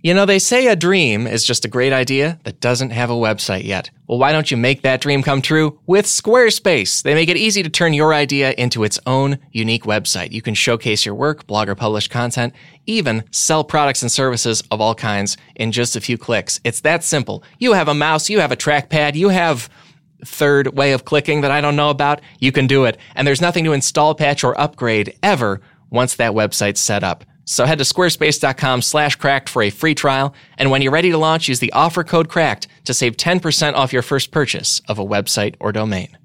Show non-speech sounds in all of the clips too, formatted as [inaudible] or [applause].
You know, they say a dream is just a great idea that doesn't have a website yet. Well, why don't you make that dream come true with Squarespace? They make it easy to turn your idea into its own unique website. You can showcase your work, blog or publish content, even sell products and services of all kinds in just a few clicks. It's that simple. You have a mouse, you have a trackpad, you have third way of clicking that I don't know about. You can do it. And there's nothing to install, patch, or upgrade ever once that website's set up. So head to squarespace.com slash cracked for a free trial. And when you're ready to launch, use the offer code cracked to save 10% off your first purchase of a website or domain.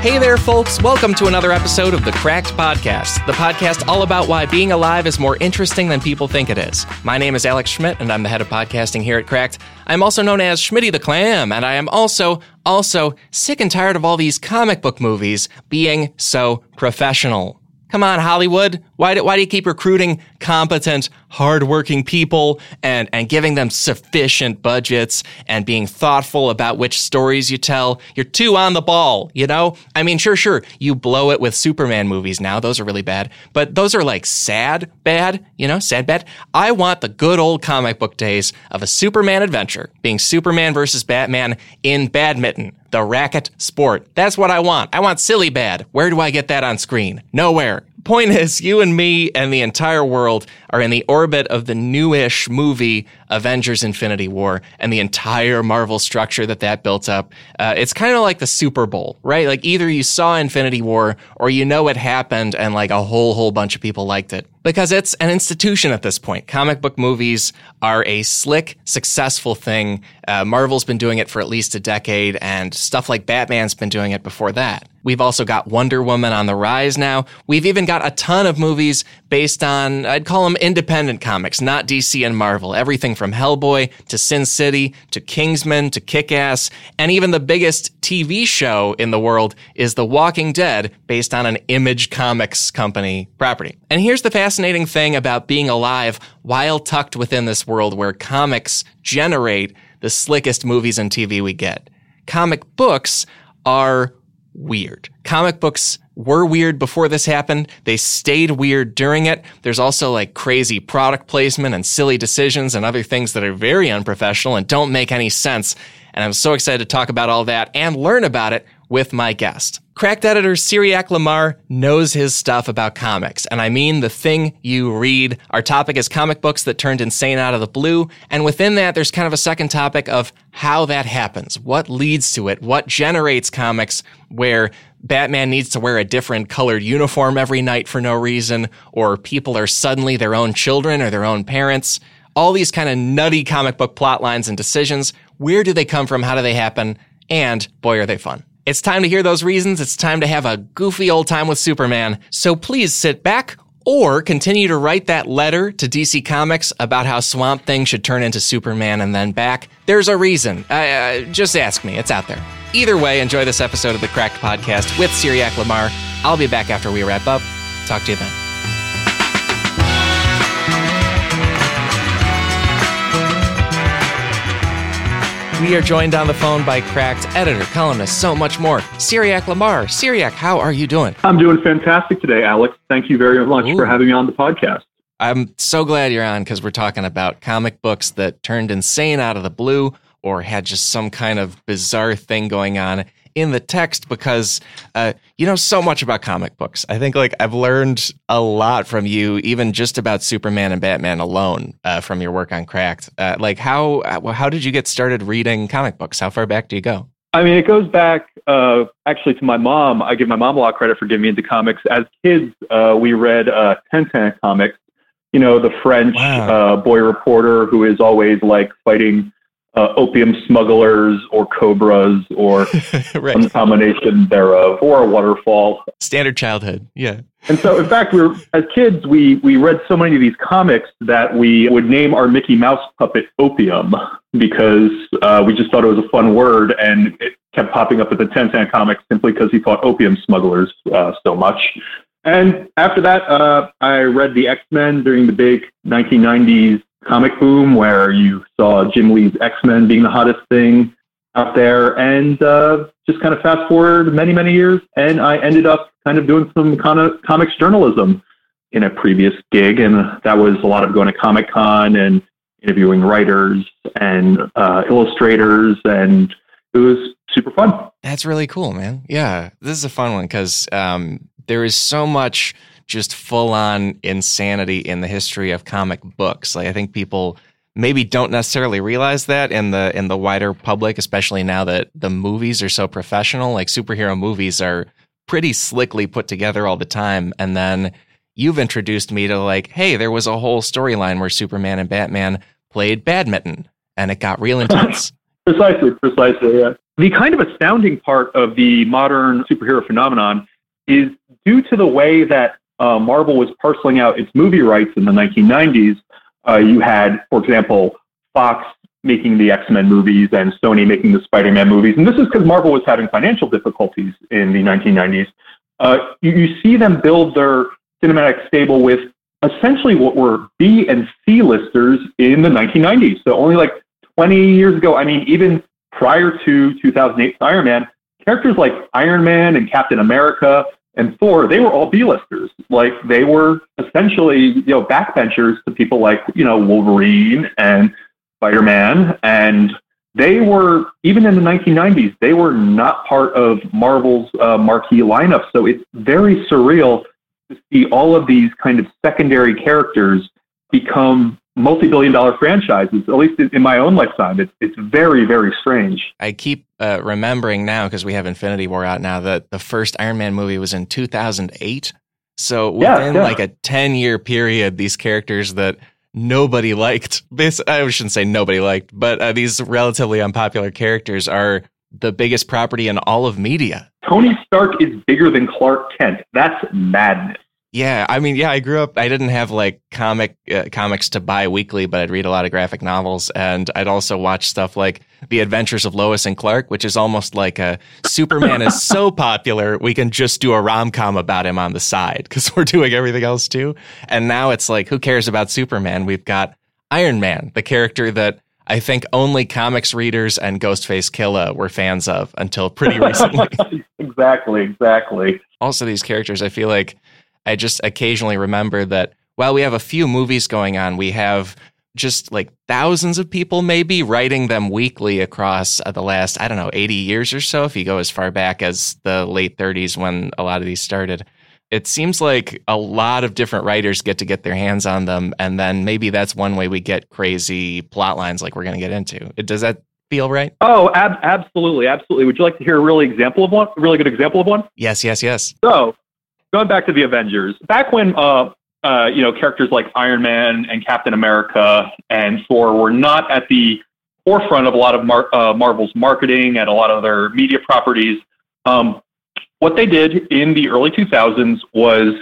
Hey there, folks. Welcome to another episode of the Cracked Podcast, the podcast all about why being alive is more interesting than people think it is. My name is Alex Schmidt, and I'm the head of podcasting here at Cracked. I'm also known as Schmitty the Clam, and I am also, also sick and tired of all these comic book movies being so professional. Come on, Hollywood. Why do, why do you keep recruiting competent, hardworking people and, and giving them sufficient budgets and being thoughtful about which stories you tell? You're too on the ball, you know? I mean, sure, sure, you blow it with Superman movies now. Those are really bad. But those are like sad bad, you know, sad bad. I want the good old comic book days of a Superman adventure being Superman versus Batman in badminton the racket sport. That's what I want. I want silly bad. Where do I get that on screen? Nowhere. Point is, you and me and the entire world world are in the orbit of the newish movie Avengers Infinity War and the entire Marvel structure that that built up. Uh, it's kind of like the Super Bowl, right? Like either you saw Infinity War or you know it happened and like a whole, whole bunch of people liked it. Because it's an institution at this point. Comic book movies are a slick, successful thing. Uh, Marvel's been doing it for at least a decade, and stuff like Batman's been doing it before that. We've also got Wonder Woman on the rise now. We've even got a ton of movies based on, I'd call them independent comics, not DC and Marvel. Everything from Hellboy to Sin City to Kingsman to Kick Ass. And even the biggest TV show in the world is The Walking Dead, based on an Image Comics company property. And here's the fascinating thing about being alive while tucked within this world where comics generate the slickest movies and TV we get. Comic books are weird. Comic books were weird before this happened. They stayed weird during it. There's also like crazy product placement and silly decisions and other things that are very unprofessional and don't make any sense. And I'm so excited to talk about all that and learn about it with my guest. Cracked editor Cyriaque Lamar knows his stuff about comics, and I mean the thing you read. Our topic is comic books that turned insane out of the blue, and within that, there's kind of a second topic of how that happens, what leads to it, what generates comics where Batman needs to wear a different colored uniform every night for no reason, or people are suddenly their own children or their own parents. All these kind of nutty comic book plot lines and decisions. Where do they come from? How do they happen? And boy, are they fun. It's time to hear those reasons. It's time to have a goofy old time with Superman. So please sit back or continue to write that letter to DC Comics about how Swamp Thing should turn into Superman and then back. There's a reason. Uh, uh, just ask me. It's out there. Either way, enjoy this episode of the Cracked Podcast with Cyriaque Lamar. I'll be back after we wrap up. Talk to you then. We are joined on the phone by Cracked editor, columnist, so much more. Cyriaque Lamar. Cyriaque, how are you doing? I'm doing fantastic today, Alex. Thank you very much Ooh. for having me on the podcast. I'm so glad you're on because we're talking about comic books that turned insane out of the blue or had just some kind of bizarre thing going on in the text because uh, you know so much about comic books. I think like I've learned a lot from you, even just about Superman and Batman alone, uh, from your work on Cracked. Uh, like how how did you get started reading comic books? How far back do you go? I mean, it goes back uh, actually to my mom. I give my mom a lot of credit for getting me into comics. As kids, uh, we read uh, Tintin comics. You know, the French wow. boy reporter who is always like fighting uh, opium smugglers or cobras or [laughs] right. some combination thereof or a waterfall. Standard childhood, yeah. And so, in fact, we were, as kids, we, we read so many of these comics that we would name our Mickey Mouse puppet Opium because uh, we just thought it was a fun word and it kept popping up at the Tintin comics simply because he thought opium smugglers uh, so much. And after that, uh, I read the X Men during the big 1990s comic boom where you saw Jim Lee's X Men being the hottest thing. out there and uh, just kind of fast forward many, many years. And I ended up kind of doing some of comics journalism in a previous gig. And that was a lot of going to Comic Con and interviewing writers and uh, illustrators. And it was super fun. That's really cool, man. Yeah, this is a fun one because um, there is so much just full on insanity in the history of comic books. Like I think people maybe don't necessarily realize that in the in the wider public, especially now that the movies are so professional. Like superhero movies are pretty slickly put together all the time, and then you've introduced me to like, hey, there was a whole storyline where Superman and Batman played badminton, and it got real [laughs] intense. precisely, precisely. Yeah. The kind of astounding part of the modern superhero phenomenon is due to the way that uh, Marvel was parceling out its movie rights in the 1990s uh, you had, for example, Fox making the X Men movies and Sony making the Spider Man movies. And this is because Marvel was having financial difficulties in the 1990s. Uh, you, you, see them build their cinematic stable with essentially what were B and C listers in the 1990s. So only like 20 years ago, I mean, even prior to 2008 Iron Man, characters like Iron Man and Captain America and Thor, they were all B-listers. Like they were essentially, you know, backbenchers to people like, you know, Wolverine and Spider-Man. And they were, even in the 1990s, they were not part of Marvel's uh, marquee lineup. So it's very surreal to see all of these kind of secondary characters become multi-billion dollar franchises at least in my own lifetime it's, it's very very strange. I keep uh, remembering now because we have infinity war out now that the first iron man movie was in 2008 so within yeah, yeah. like a 10 year period these characters that nobody liked this i shouldn't say nobody liked but uh, these relatively unpopular characters are the biggest property in all of media. Tony stark is bigger than clark kent. That's madness yeah, I mean, yeah, I grew up. I didn't have like comic uh, comics to buy weekly, but I'd read a lot of graphic novels, and I'd also watch stuff like The Adventures of Lois and Clark, which is almost like a Superman is [laughs] so popular we can just do a rom com about him on the side because we're doing everything else too. And now it's like, who cares about Superman? We've got Iron Man, the character that I think only comics readers and Ghostface Killah were fans of until pretty [laughs] recently. exactly, exactly. Also, these characters, I feel like I just occasionally remember that while we have a few movies going on, we have just like thousands of people maybe writing them weekly across uh, the last, I don't know, 80 years or so, if you go as far back as the late 30s when a lot of these started. It seems like a lot of different writers get to get their hands on them, and then maybe that's one way we get crazy plot lines like we're going to get into. Does that feel right? Oh, ab- absolutely, absolutely. Would you like to hear a really example of one? A really good example of one? Yes, yes, yes. So, going back to the Avengers, back when uh, uh, you know characters like Iron Man and Captain America and Thor were not at the forefront of a lot of Mar- uh, Marvel's marketing and a lot of their media properties. Um, what they did in the early 2000s was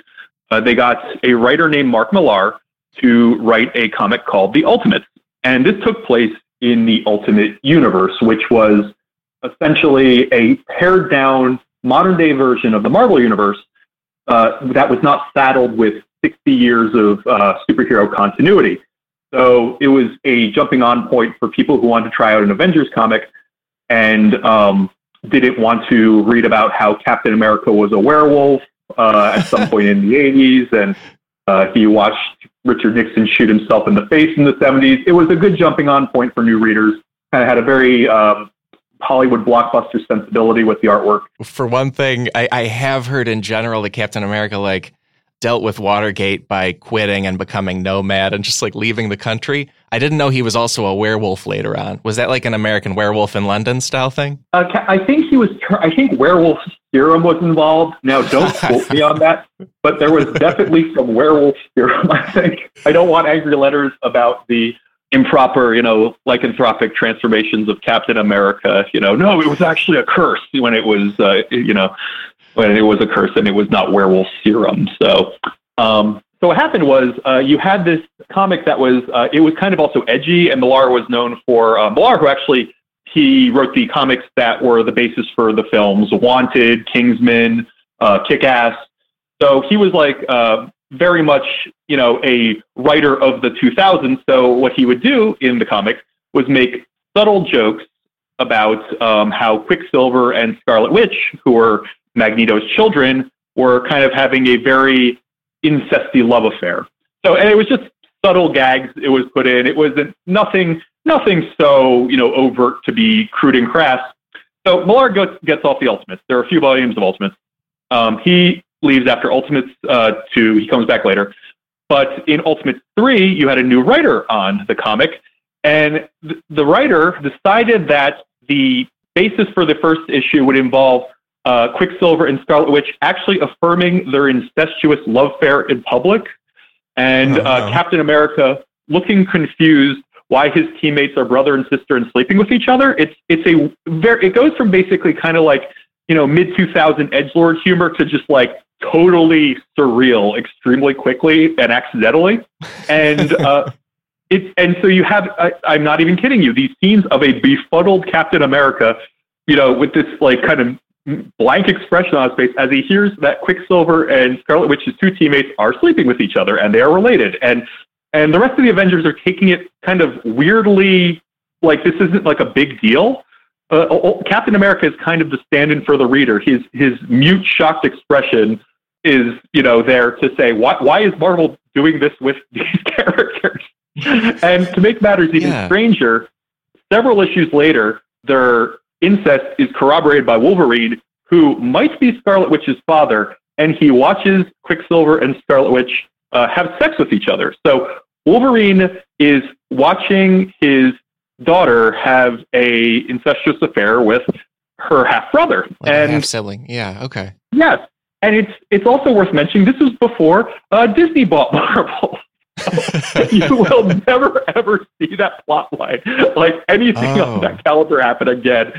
uh, they got a writer named Mark Millar to write a comic called The Ultimates, and this took place in the Ultimate Universe, which was essentially a pared down modern day version of the Marvel Universe uh, that was not saddled with 60 years of uh, superhero continuity. So it was a jumping on point for people who wanted to try out an Avengers comic and um, didn't want to read about how Captain America was a werewolf uh, at some point in the 80s and uh, he watched Richard Nixon shoot himself in the face in the 70s. It was a good jumping on point for new readers. Kind of had a very um, Hollywood blockbuster sensibility with the artwork. For one thing, I, I have heard in general that Captain America like dealt with Watergate by quitting and becoming nomad and just like leaving the country. I didn't know he was also a werewolf later on. Was that like an American werewolf in London style thing? Uh, I think he was. I think werewolf serum was involved. Now, don't [laughs] quote me on that, but there was definitely some werewolf serum. [laughs] I think I don't want angry letters about the improper, you know, lycanthropic transformations of Captain America. You know, no, it was actually a curse when it was, uh, you know, when it was a curse and it was not werewolf serum. So, um, so what happened was uh, you had this comic that was uh, it was kind of also edgy, and Millar was known for uh, Millar, who actually he wrote the comics that were the basis for the films Wanted, Kingsman, uh, Kick Ass. So he was like uh, very much, you know, a writer of the 2000s. So what he would do in the comics was make subtle jokes about um, how Quicksilver and Scarlet Witch, who were Magneto's children, were kind of having a very incesty love affair. So, and it was just subtle gags it was put in. It was nothing, nothing so you know overt to be crude and crass. So Millar gets, off the Ultimates. There are a few volumes of Ultimates. Um, he leaves after Ultimates uh, two. He comes back later. But in Ultimate three, you had a new writer on the comic, and th- the writer decided that the basis for the first issue would involve uh, Quicksilver and Scarlet Witch actually affirming their incestuous love affair in public, and uh, uh-huh. Captain America looking confused why his teammates are brother and sister and sleeping with each other. It's it's a very it goes from basically kind of like you know mid 2000 edge lord humor to just like totally surreal extremely quickly and accidentally. And [laughs] uh it and so you have I, i'm not even kidding you these scenes of a befuddled captain america you know with this like kind of blank expression on his face as he hears that quicksilver and scarlet witch's two teammates are sleeping with each other and they are related. And and the rest of the avengers are taking it kind of weirdly like this isn't like a big deal. Uh, Captain America is kind of the stand-in for the reader. His his mute, shocked expression is, you know, there to say why why is Marvel doing this with [laughs] these characters? and to make matters even yeah. stranger, several issues later, their incest is corroborated by Wolverine, who might be Scarlet Witch's father, and he watches Quicksilver and Scarlet Witch uh, have sex with each other. So Wolverine is watching his daughter have a incestuous affair with her half brother like and half sibling. Yeah. Okay. Yes, and it's it's also worth mentioning this was before uh, Disney bought [laughs] Marvel. [laughs] you will never ever see that plot line like anything oh. of that caliber happen again.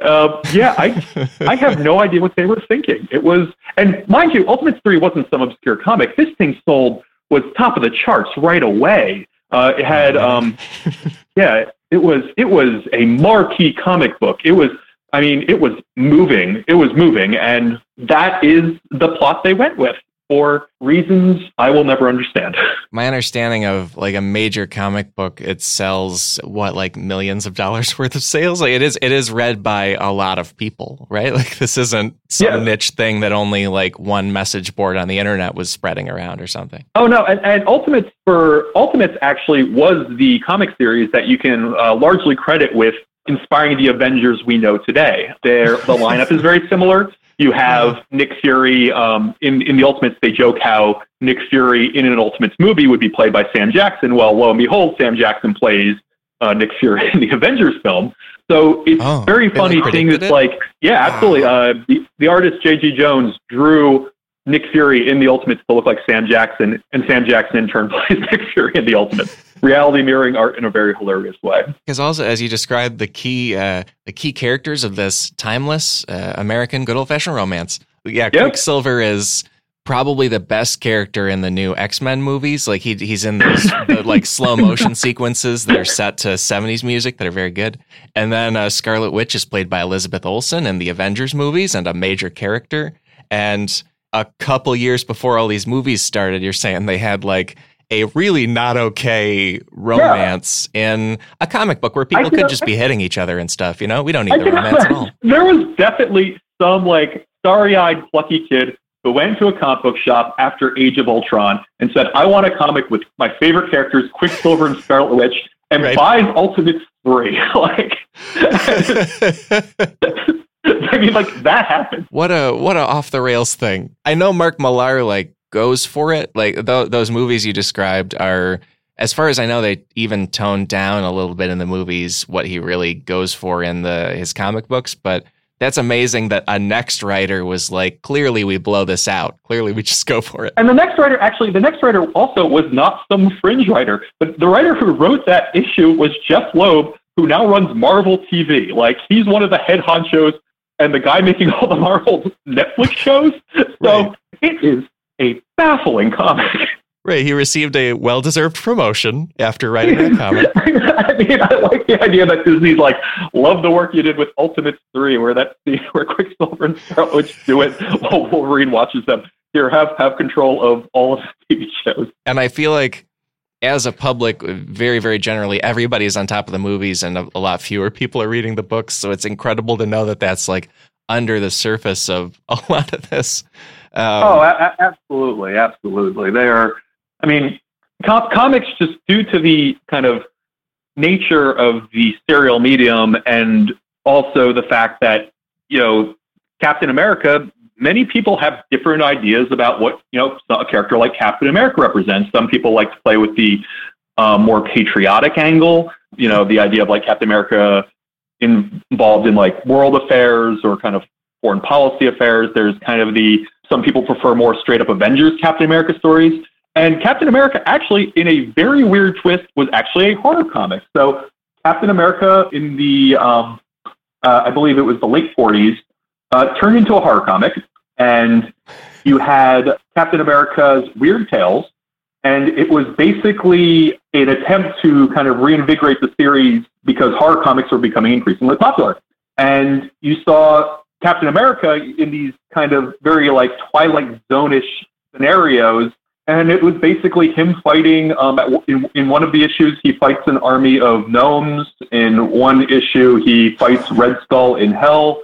Uh, yeah, I I have no idea what they were thinking. It was, and mind you, Ultimate Three wasn't some obscure comic. This thing sold was top of the charts right away. Uh, it had, um, [laughs] yeah, it was it was a marquee comic book. It was, I mean, it was moving. It was moving, and that is the plot they went with for reasons I will never understand. [laughs] My understanding of like a major comic book, it sells what like millions of dollars [laughs] worth of sales. Like it is, it is read by a lot of people, right? [laughs] Like this isn't some yeah. niche thing that only like one message board on the internet was spreading around or something. Oh no, and, and Ultimates for Ultimates actually was the comic series that you can uh, largely credit with inspiring the Avengers we know today. Their the lineup is very similar. You have Nick Fury um, in in the Ultimates. They joke how Nick Fury in an Ultimates movie would be played by Sam Jackson. Well, lo and behold, Sam Jackson plays uh, Nick Fury in the [laughs] Avengers film. So it's oh, very funny seeing this. Like, yeah, absolutely. Uh, the, the artist J.G. Jones drew Nick Fury in the Ultimates to look like Sam Jackson, and Sam Jackson in turn [laughs] plays Nick Fury in the Ultimates. Reality mirroring art in a very hilarious way. Because also, as you described, the key uh, the key characters of this timeless uh, American good old fashioned romance. Yeah, yep. Quicksilver is probably the best character in the new X Men movies. Like he he's in those the, like slow motion [laughs] sequences that are set to '70s music that are very good. And then uh, Scarlet Witch is played by Elizabeth Olsen in the Avengers movies and a major character. And a couple years before all these movies started, you're saying they had like a really not okay romance yeah. in a comic book where people could just be hitting each other and stuff. You know, we don't need I the romance at all. There was definitely some like starry-eyed, plucky kid who went to a comic book shop after Age of Ultron and said, "I want a comic with my favorite characters, Quicksilver and Scarlet Witch," and right. buys Ultimate Three. [laughs] like. [laughs] [laughs] I mean, like that happened. What a what a off the rails thing. I know Mark Millar like goes for it. Like th- those movies you described are, as far as I know, they even toned down a little bit in the movies what he really goes for in the his comic books. But that's amazing that a next writer was like, clearly we blow this out. Clearly we just go for it. And the next writer, actually, the next writer also was not some fringe writer, but the writer who wrote that issue was Jeph Loeb, who now runs Marvel TV. Like he's one of the head honchos and the guy making all the Marvel [laughs] Netflix shows. So right. it is a baffling comic. Right, he received a well-deserved promotion after writing that [laughs] comic. I mean, I like the idea that Disney's like, love the work you did with Ultimates Three, where that scene [laughs] where Quicksilver and Scarlet Witch do it while Wolverine watches them. Here, have have control of all of the TV shows. And I feel like as a public, very, very generally, everybody's on top of the movies and a, a, lot fewer people are reading the books. So it's incredible to know that that's like under the surface of [laughs] a lot of this. Um, oh, a- absolutely. Absolutely. They are, I mean, com- comics just due to the kind of nature of the serial medium and also the fact that, you know, Captain America many people have different ideas about what you know a character like Captain America represents. Some people like to play with the uh, more patriotic angle. You know, the idea of like Captain America in, involved in like world affairs or kind of foreign policy affairs. There's kind of the some people prefer more straight up Avengers Captain America stories. And Captain America actually, in a very weird twist, was actually a horror comic. So Captain America in the, um, uh, I believe it was the late 40s, uh, turned into a horror comic, and you had Captain America's Weird Tales, and it was basically an attempt to kind of reinvigorate the series because horror comics were becoming increasingly popular. And you saw Captain America in these kind of very like Twilight Zone-ish scenarios, and it was basically him fighting. Um, in, in one of the issues, he fights an army of gnomes. In one issue, he fights Red Skull in hell.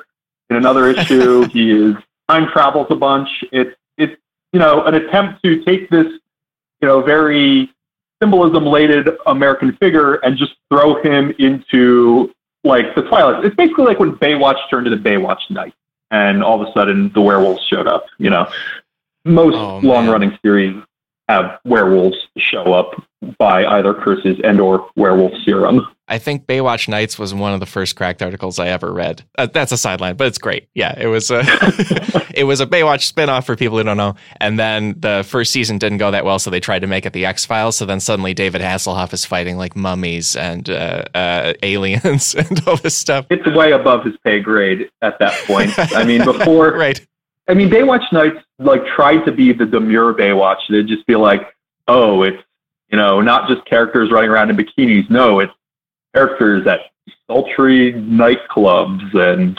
In another issue, [laughs] he is time travels a bunch. It's it's you know an attempt to take this you know very symbolism laden American figure and just throw him into like the Twilight. It's basically like when Baywatch turned into Baywatch Night, and all of a sudden the werewolves showed up. You know, most oh, long running series have werewolves show up by either curses and or werewolf serum. I think Baywatch Nights was one of the first cracked articles I ever read. Uh, that's a sideline, but it's great. Yeah, it was a [laughs] it was a Baywatch spinoff for people who don't know. And then the first season didn't go that well, so they tried to make it the X Files. So then suddenly David Hasselhoff is fighting like mummies and uh, uh, aliens [laughs] and all this stuff. It's way above his pay grade at that point. I mean, [laughs] before right. I mean, Baywatch Nights like tried to be the demure Baywatch. They'd just be like, "Oh, it's you know not just characters running around in bikinis. No, it's characters at sultry nightclubs and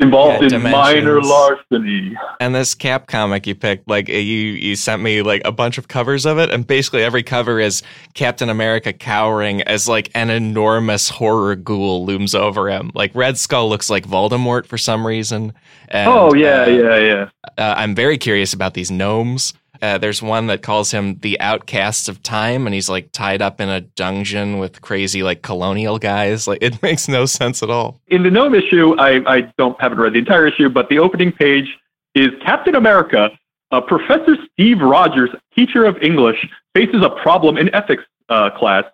involved yeah, in minor larceny. And this Cap comic you picked, like you you sent me like a bunch of covers of it, and basically every cover is Captain America cowering as like an enormous horror ghoul looms over him. Like Red Skull looks like Voldemort for some reason. And, oh yeah, uh, yeah, yeah. Uh, I'm very curious about these gnomes. Uh, there's one that calls him the outcast of time, and he's like tied up in a dungeon with crazy like colonial guys. Like it [laughs] makes no sense at all. In the gnome issue, I, I don't haven't read the entire issue, but the opening page is Captain America. Uh, Professor Steve Rogers, teacher of English, faces a problem in ethics uh, class,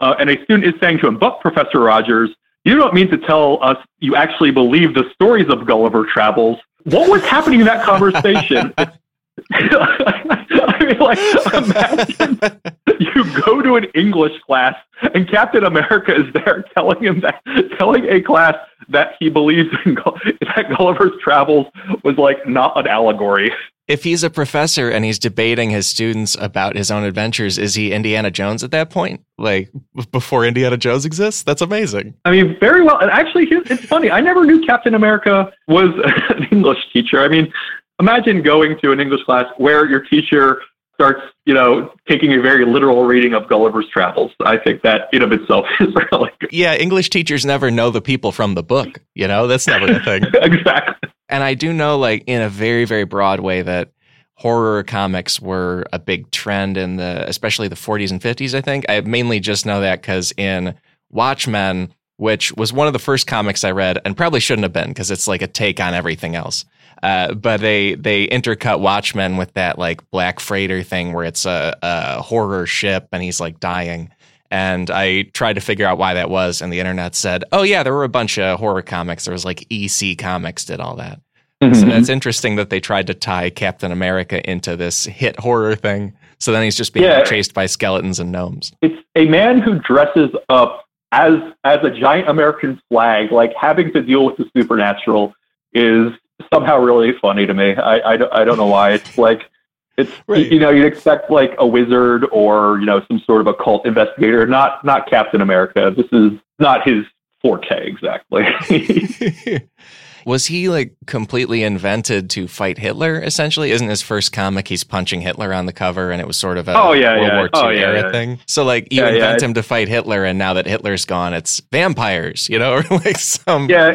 uh, and a student is saying to him, "But Professor Rogers, you don't mean to tell us you actually believe the stories of Gulliver Travels." What was happening in that conversation? [laughs] [laughs] I mean, like, imagine you go to an English class and Captain America is there telling him that, telling a class that he believes in that Gulliver's Travels was like not an allegory. If he's a professor and he's debating his students about his own adventures, is he Indiana Jones at that point? Like before Indiana Jones exists? That's amazing. I mean, very well. And actually, it's funny. I never knew Captain America was [laughs] an English teacher. I mean, imagine going to an English class where your teacher starts, you know, taking a very literal reading of Gulliver's Travels. I think that in of itself [laughs] is really good. Yeah, English teachers never know the people from the book. You know, that's never a thing. [laughs] exactly. And I do know, like, in a very, very broad way, that horror comics were a big trend in the, especially the 40s and 50s. I think I mainly just know that because in Watchmen, which was one of the first comics I read, and probably shouldn't have been because it's like a take on everything else. Uh, but they they intercut Watchmen with that like black freighter thing where it's a, a horror ship and he's like dying. And I tried to figure out why that was, and the internet said, "Oh yeah, there were a bunch of horror comics. There was like EC Comics did all that." Mm-hmm. So that's interesting that they tried to tie Captain America into this hit horror thing. So then he's just being yeah. chased by skeletons and gnomes. It's a man who dresses up as as a giant American flag, like having to deal with the supernatural, is somehow really funny to me. I, I, I don't know why. It's like it's right. you know you'd expect like a wizard or you know some sort of occult investigator, not not Captain America. This is not his forte exactly. [laughs] [laughs] Was he like completely invented to fight Hitler? Essentially, isn't his first comic he's punching Hitler on the cover, and it was sort of a oh, yeah, World yeah. War II oh, yeah, era yeah. thing. So like you invent him to fight Hitler, and now that Hitler's gone, it's vampires, you know, [laughs] or like some Yeah,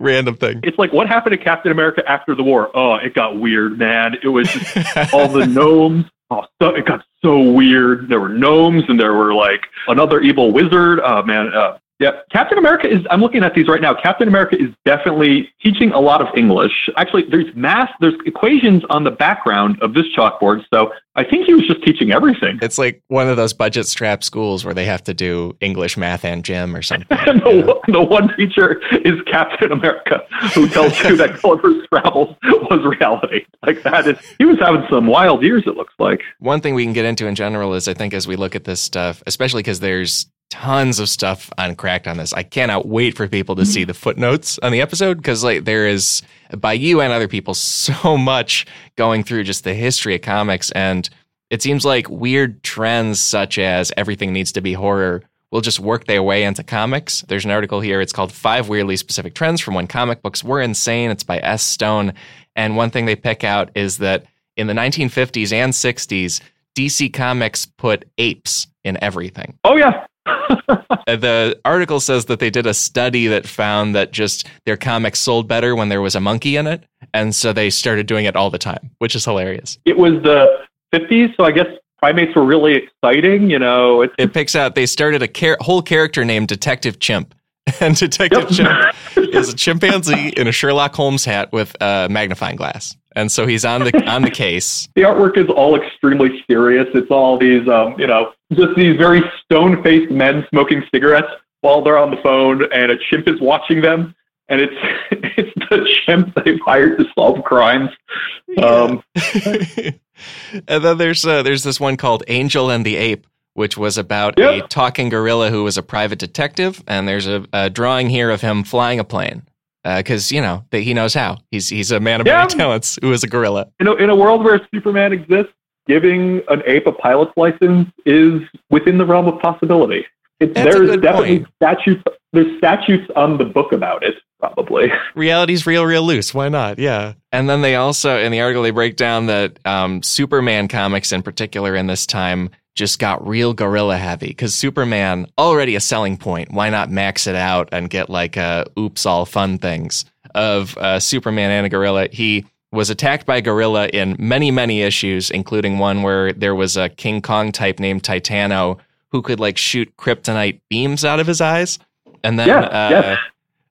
random thing. it's like what happened to Captain America after the war? Oh, it got weird, man. It was just all the [laughs] gnomes. Oh, so, it got so weird. There were gnomes, and there were like another evil wizard. Oh man, uh, yeah. Captain America is. I'm looking at these right now. Captain America is definitely teaching a lot of English. Actually, there's math. There's equations on the background of this chalkboard. So I think he was just teaching everything. It's like one of those budget strap schools where they have to do English, math, and gym or something. [laughs] And the, one- the one teacher is Captain America, who tells you that [laughs] Gulliver's Travels was reality. Like that is, he was having some wild years. It looks like. One thing we can get into in general is I think as we look at this stuff, especially because there's tons of stuff on Cracked on this, I cannot wait for people to see the footnotes on the episode because like there is by you and other people [laughs] so much going through just the history of comics and it seems like weird trends such as everything needs to be horror will just work their way into comics. There's an article here. It's called Five Weirdly Specific Trends from When Comic Books Were Insane. It's by S. Stone. And one thing they pick out is that in the 1950s and 60s, DC Comics put apes in everything. Oh yeah, The article says that they did a study that found that just their comics sold better when there was a monkey in it. And so they started doing it all the time, which is hilarious. it was the 50s, so I guess primates were really exciting. You know, it's It picks out they started a char- whole character named Detective Chimp. [laughs] And Detective Yep. Chimp is a chimpanzee in a Sherlock Holmes hat with a magnifying glass. And so he's on the on the case. [laughs] the artwork is all extremely serious. It's all these, um, you know, just these very stone-faced men smoking cigarettes while they're on the phone, and a chimp is watching them. And it's [laughs] it's the chimp they've hired to solve crimes. Um, [laughs] and then there's uh, there's this one called Angel and the Ape, which was about a talking gorilla who was a private detective. And there's a, a drawing here of him flying a plane because you know that he knows how. He's he's a man of Yeah. many talents who is a gorilla. in a, in a world where Superman exists, giving an ape a pilot's license is within the realm of possibility. There's definitely point. statutes. There's statutes on the book about it, probably. [laughs] reality's real, real loose. Why not? Yeah. And then they also, in the article, they break down that um, Superman comics in particular in this time just got real gorilla heavy because Superman, already a selling point. Why not max it out and get like a oops, all fun things of uh, Superman and a gorilla? He was attacked by a gorilla in many, many issues, including one where there was a King Kong type named Titano who could like shoot kryptonite beams out of his eyes. And then Yeah, uh, yeah.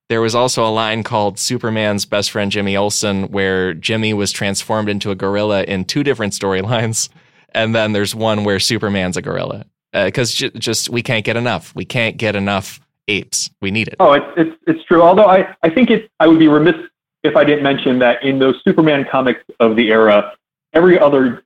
there was also a line called Superman's best friend Jimmy Olsen, where Jimmy was transformed into a gorilla in two different storylines. And then there's one where Superman's a gorilla. Uh, because j- just, we can't get enough. We can't get enough apes. We need it. Oh, it's it's it's true. Although I I think it I would be remiss if I didn't mention that in those Superman comics of the era, every other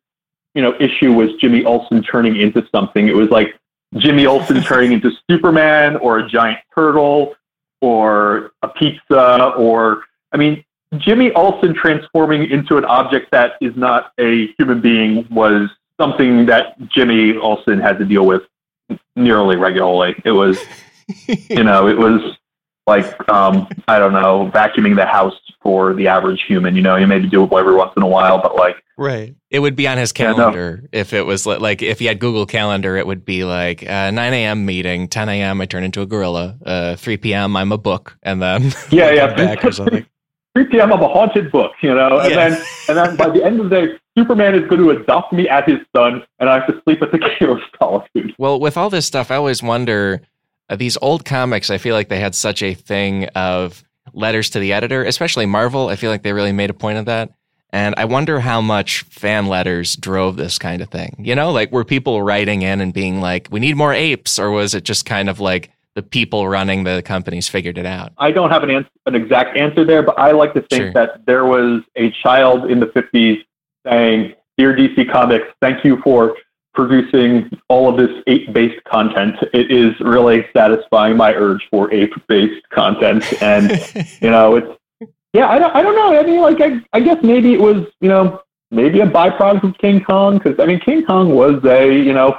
you know issue was Jimmy Olsen turning into something. It was like Jimmy Olsen [laughs] turning into Superman or a giant turtle or a pizza or I mean Jimmy Olsen transforming into an object that is not a human being was something that Jimmy Olsen had to deal with nearly regularly. It was you know, it was like um, I don't know, vacuuming the house for the average human. You know, you maybe do it every once in a while, but like Right. It would be on his Yeah, no. calendar if it was like if he had Google Calendar, it would be like uh, 9 a.m. meeting, 10 a.m. I turn into a gorilla, uh, 3 p.m. I'm a book, and then yeah, [laughs] yeah, back or something. 3 p.m. I'm a haunted book, you know, and Yeah. then and then by the end of the day, Superman is going to adopt me as his son, and I have to sleep at the [laughs] Cave of Solitude. Well, with all this stuff, I always wonder uh, these old comics. I feel like they had such a thing of letters to the editor, especially Marvel. I feel like they really made a point of that. And I wonder how much fan letters drove this kind of thing. You know, like were people writing in and being like, we need more apes? Or was it just kind of like the people running the companies figured it out? I don't have an ans- an exact answer there, but I like to think Sure. that there was a child in the 50s saying, "Dear DC Comics, thank you for producing all of this ape-based content. It is really satisfying my urge for ape-based content." And [laughs] you know, it's yeah, I don't, I don't know. I mean, like, I, I guess maybe it was, you know, maybe a byproduct of King Kong, because I mean, King Kong was a, you know,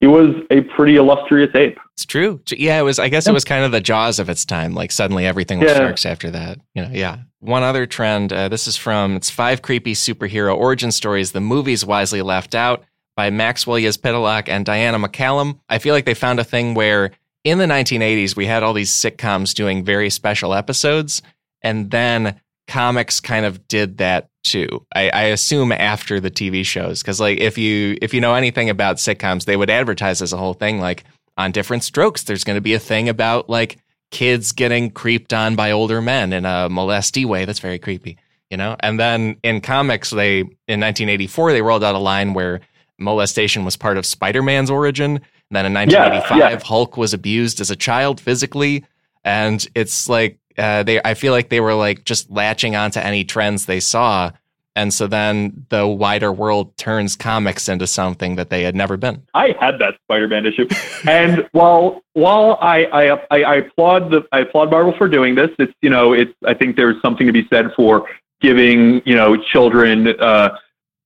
he was a pretty illustrious ape. It's true. Yeah, it was. I guess it was kind of the jaws of its time. Like suddenly everything was yeah. sharks after that. You know, yeah. One other trend. Uh, this is from it's five creepy superhero origin stories. The movies wisely left out by Maxwell Yezpitelok and Diana McCallum. I feel like they found a thing where in the 1980s we had all these sitcoms doing very special episodes, and then comics kind of did that too. I, I assume after the TV shows, because like if you if you know anything about sitcoms, they would advertise as a whole thing like on Diff'rent Strokes. There's going to be a thing about like kids getting creeped on by older men in a molesty way. That's very creepy, you know. And then in comics, they in 1984 they rolled out a line where molestation was part of Spider-Man's origin. And then in 1985, yeah, yeah. Hulk was abused as a child physically, and it's like uh, they. I feel like they were like just latching onto any trends they saw and so then the wider world turns comics into something that they had never been. I had that Spider-Man issue, and [laughs] while while I, I I, applaud the I applaud Marvel for doing this, it's you know it's I think there's something to be said for giving you know children uh,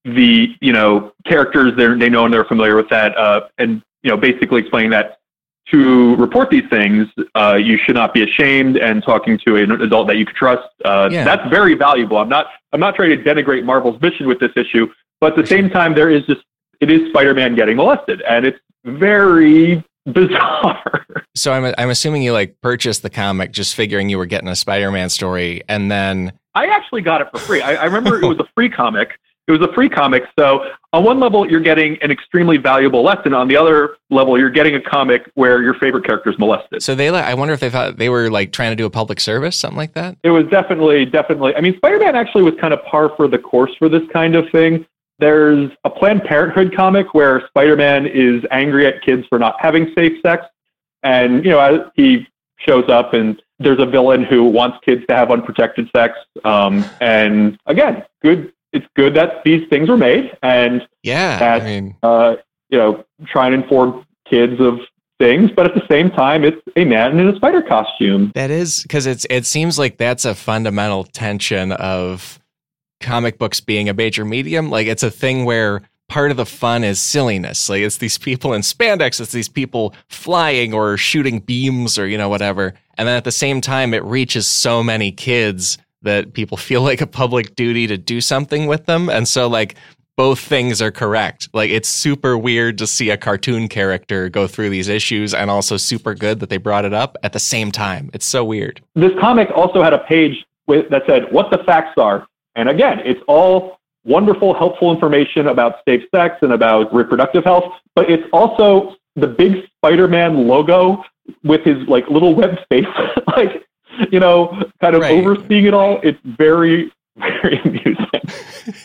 the you know characters they they know and they're familiar with that, uh, and you know basically explaining that to report these things, uh, you should not be ashamed and talking to an adult that you can trust. Uh, yeah. That's very valuable. I'm not I'm not trying to denigrate Marvel's mission with this issue, but at the same time, there is just it is Spider-Man getting molested, and it's very [laughs] bizarre. So I'm I'm assuming you like purchased the comic just figuring you were getting a Spider-Man story, and then I actually got it for free. I, I remember it was a free comic, it was a free comic. So on one level, you're getting an extremely valuable lesson. On the other level, you're getting a comic where your favorite character is molested. So they, I wonder if they thought they were like trying to do a public service, something like that. It was definitely, definitely. I mean, Spider-Man actually was kind of par for the course for this kind of thing. There's a Planned Parenthood comic where Spider-Man is angry at kids for not having safe sex, and you know he shows up and there's a villain who wants kids to have unprotected sex. Um, and again, good it's good that these things were made and yeah, that, I mean, uh, you know, try and inform kids of things, but at the same time, it's a man in a spider costume. That is because it's it seems like that's a fundamental tension of comic books being a major medium. Like it's a thing where part of the fun is silliness. Like it's these people in spandex, it's these people flying or shooting beams or you know whatever. And then at the same time, it reaches so many kids that people [laughs] feel like a public duty to do something with them. And so, like, both things are correct. Like, it's super weird to see a cartoon character go through these issues and also super good that they brought it up at the same time. It's so weird. This comic also had a page with, that said, What the facts are. And again, it's all wonderful, helpful information about safe sex and about reproductive health, but it's also the big Spider Man logo with his like little web face. [laughs] like [laughs] you know, kind of right. overseeing it all. It's very, [laughs] very amusing.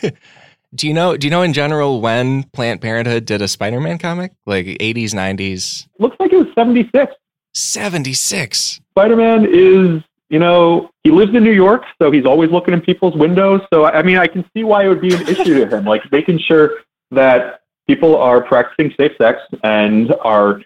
[laughs] do you know? Do you know in general when Planned Parenthood did a Spider-Man comic, like eighties, nineties? Looks like it was seventy six. Seventy six. Spider-Man is, you know, he lives in New York, so he's always looking in people's windows. So I mean, I can see why it would be an issue to him, like making sure that people are practicing safe sex and are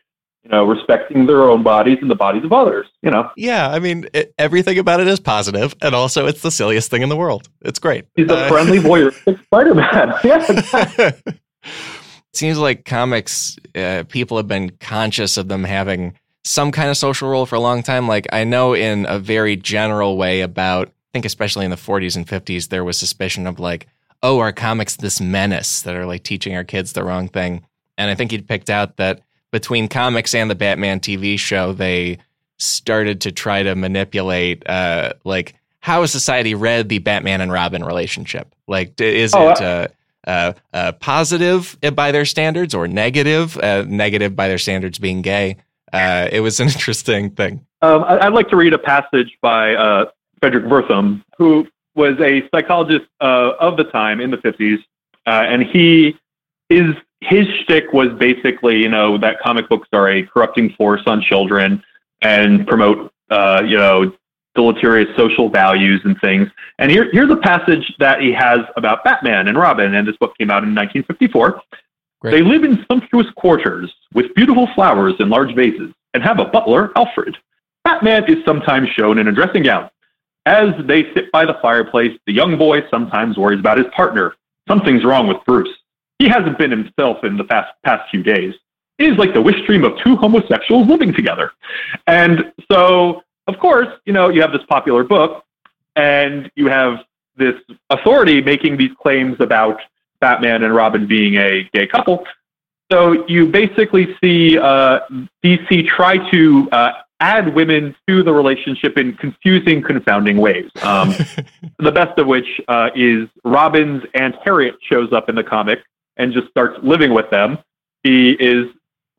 you know, respecting their own bodies and the bodies of others, you know. Yeah, I mean, it, everything about it is positive, and also it's the silliest thing in the world. It's great. He's a uh, friendly [laughs] voyeuristic Spider-Man. [laughs] Yeah. [laughs] Seems like comics, uh, people have been conscious of them having some kind of social role for a long time. Like I know in a very general way about, I think especially in the 40s and 50s, there was suspicion of like, oh, are comics this menace that are like teaching our kids the wrong thing? And I think he picked out that between comics and the Batman TV show, they started to try to manipulate uh, like how society read the Batman and Robin relationship? Like, is oh, it uh, uh, uh, positive by their standards or negative? Uh, negative by their standards being gay. Uh, it was an [laughs] interesting thing. Um, I'd like to read a passage by uh, Fredric Wertham, who was a psychologist of the time in the 50s, and he is his shtick was basically, you know, that comic books are a corrupting force on children and promote, uh, you know, deleterious social values and things. And here, here's a passage that he has about Batman and Robin, and this book came out in 1954. Great. They live in sumptuous quarters with beautiful flowers in large vases and have a butler, Alfred. Batman is sometimes shown in a dressing gown. As they sit by the fireplace, the young boy sometimes worries about his partner. Something's wrong with Bruce. He hasn't been himself in the past past few days. is like the wish dream of two homosexuals living together. And so, of course, you know, you have this popular book and you have this authority making these claims about Batman and Robin being a gay couple. So you basically see uh, DC try to uh, add women to the relationship in confusing, confounding ways. Um, [laughs] the best of which uh, is Robin's Aunt Harriet shows up in the comic and just starts living with them. He is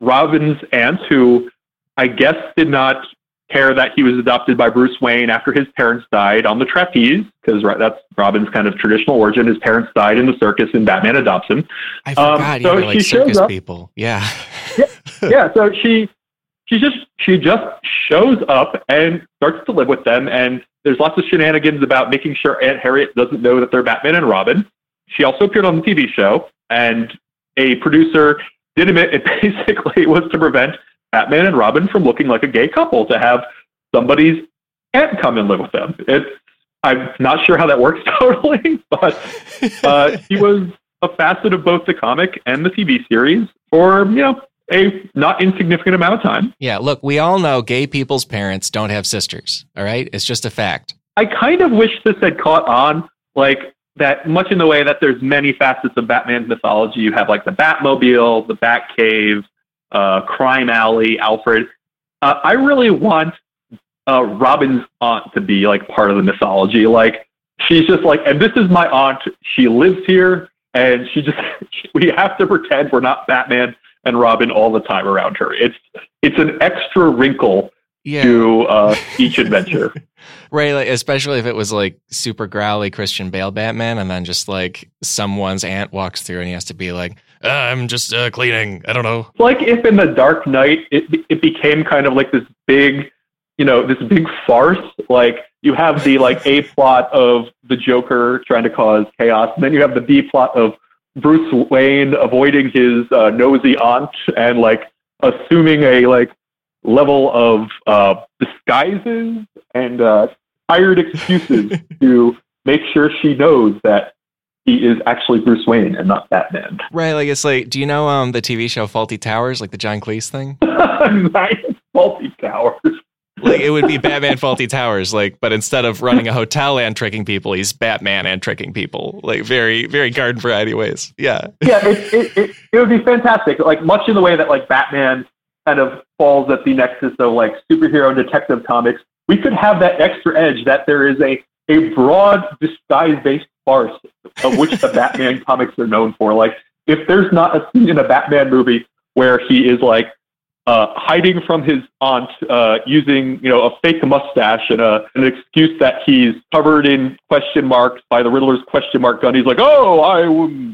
Robin's aunt, who I guess did not care that he was adopted by Bruce Wayne after his parents died on the trapeze, because that's Robin's kind of traditional origin. His parents died in the circus, and Batman adopts him. I forgot. Um, so yeah, like circus people. Yeah. yeah. [laughs] Yeah. So she she just she just shows up and starts to live with them, and there's lots of shenanigans about making sure Aunt Harriet doesn't know that they're Batman and Robin. She also appeared on the TV show, and a producer did admit it [laughs] basically was to prevent Batman and Robin from looking like a gay couple to have somebody's aunt come and live with them. It's I'm not sure how that works [laughs] totally, but uh, he [laughs] was a facet of both the comic and the TV series for you know a not insignificant amount of time. Yeah, look, we all know gay people's parents don't have sisters. All right, it's just a fact. I kind of wish this had caught on, like that, much in the way that there's many facets of Batman's mythology. You have like the Batmobile, the Batcave, uh, Crime Alley, Alfred. Uh, I really want uh, Robin's aunt to be like part of the mythology. Like she's just like, and this is my aunt. She lives here, and she just [laughs] we have to pretend we're not Batman and Robin all the time around her. It's it's an extra wrinkle yeah. to uh, each adventure. [laughs] right, like, especially if it was like super growly Christian Bale Batman, and then just like someone's aunt walks through and he has to be like, uh, "I'm just uh, cleaning." I don't know. Like if in the Dark Knight it it became kind of like this big, you know, this big farce. Like you have the like A [laughs] plot of the Joker trying to cause chaos, and then you have the B plot of Bruce Wayne avoiding his uh, nosy aunt and like assuming a like level of uh, disguises and uh, hired excuses [laughs] to make sure she knows that he is actually Bruce Wayne and not Batman. Right, like it's like, do you know um the TV show Fawlty Towers, like the John Cleese thing? [laughs] Fawlty Towers like it would be Batman Fawlty Towers, like, but instead of running a hotel and tricking people, he's Batman and tricking people, like very, very garden variety ways. Yeah, yeah, it, it, it, it would be fantastic. Like much in the way that like Batman kind of falls at the nexus of like superhero detective comics, we could have that extra edge that there is a a broad disguise based farce of which the [laughs] Batman comics are known for. Like if there's not a scene in a Batman movie where he is like uh, hiding from his aunt uh, using you know a fake mustache and a, an excuse that he's covered in question marks by the Riddler's question mark gun. He's like, oh, I,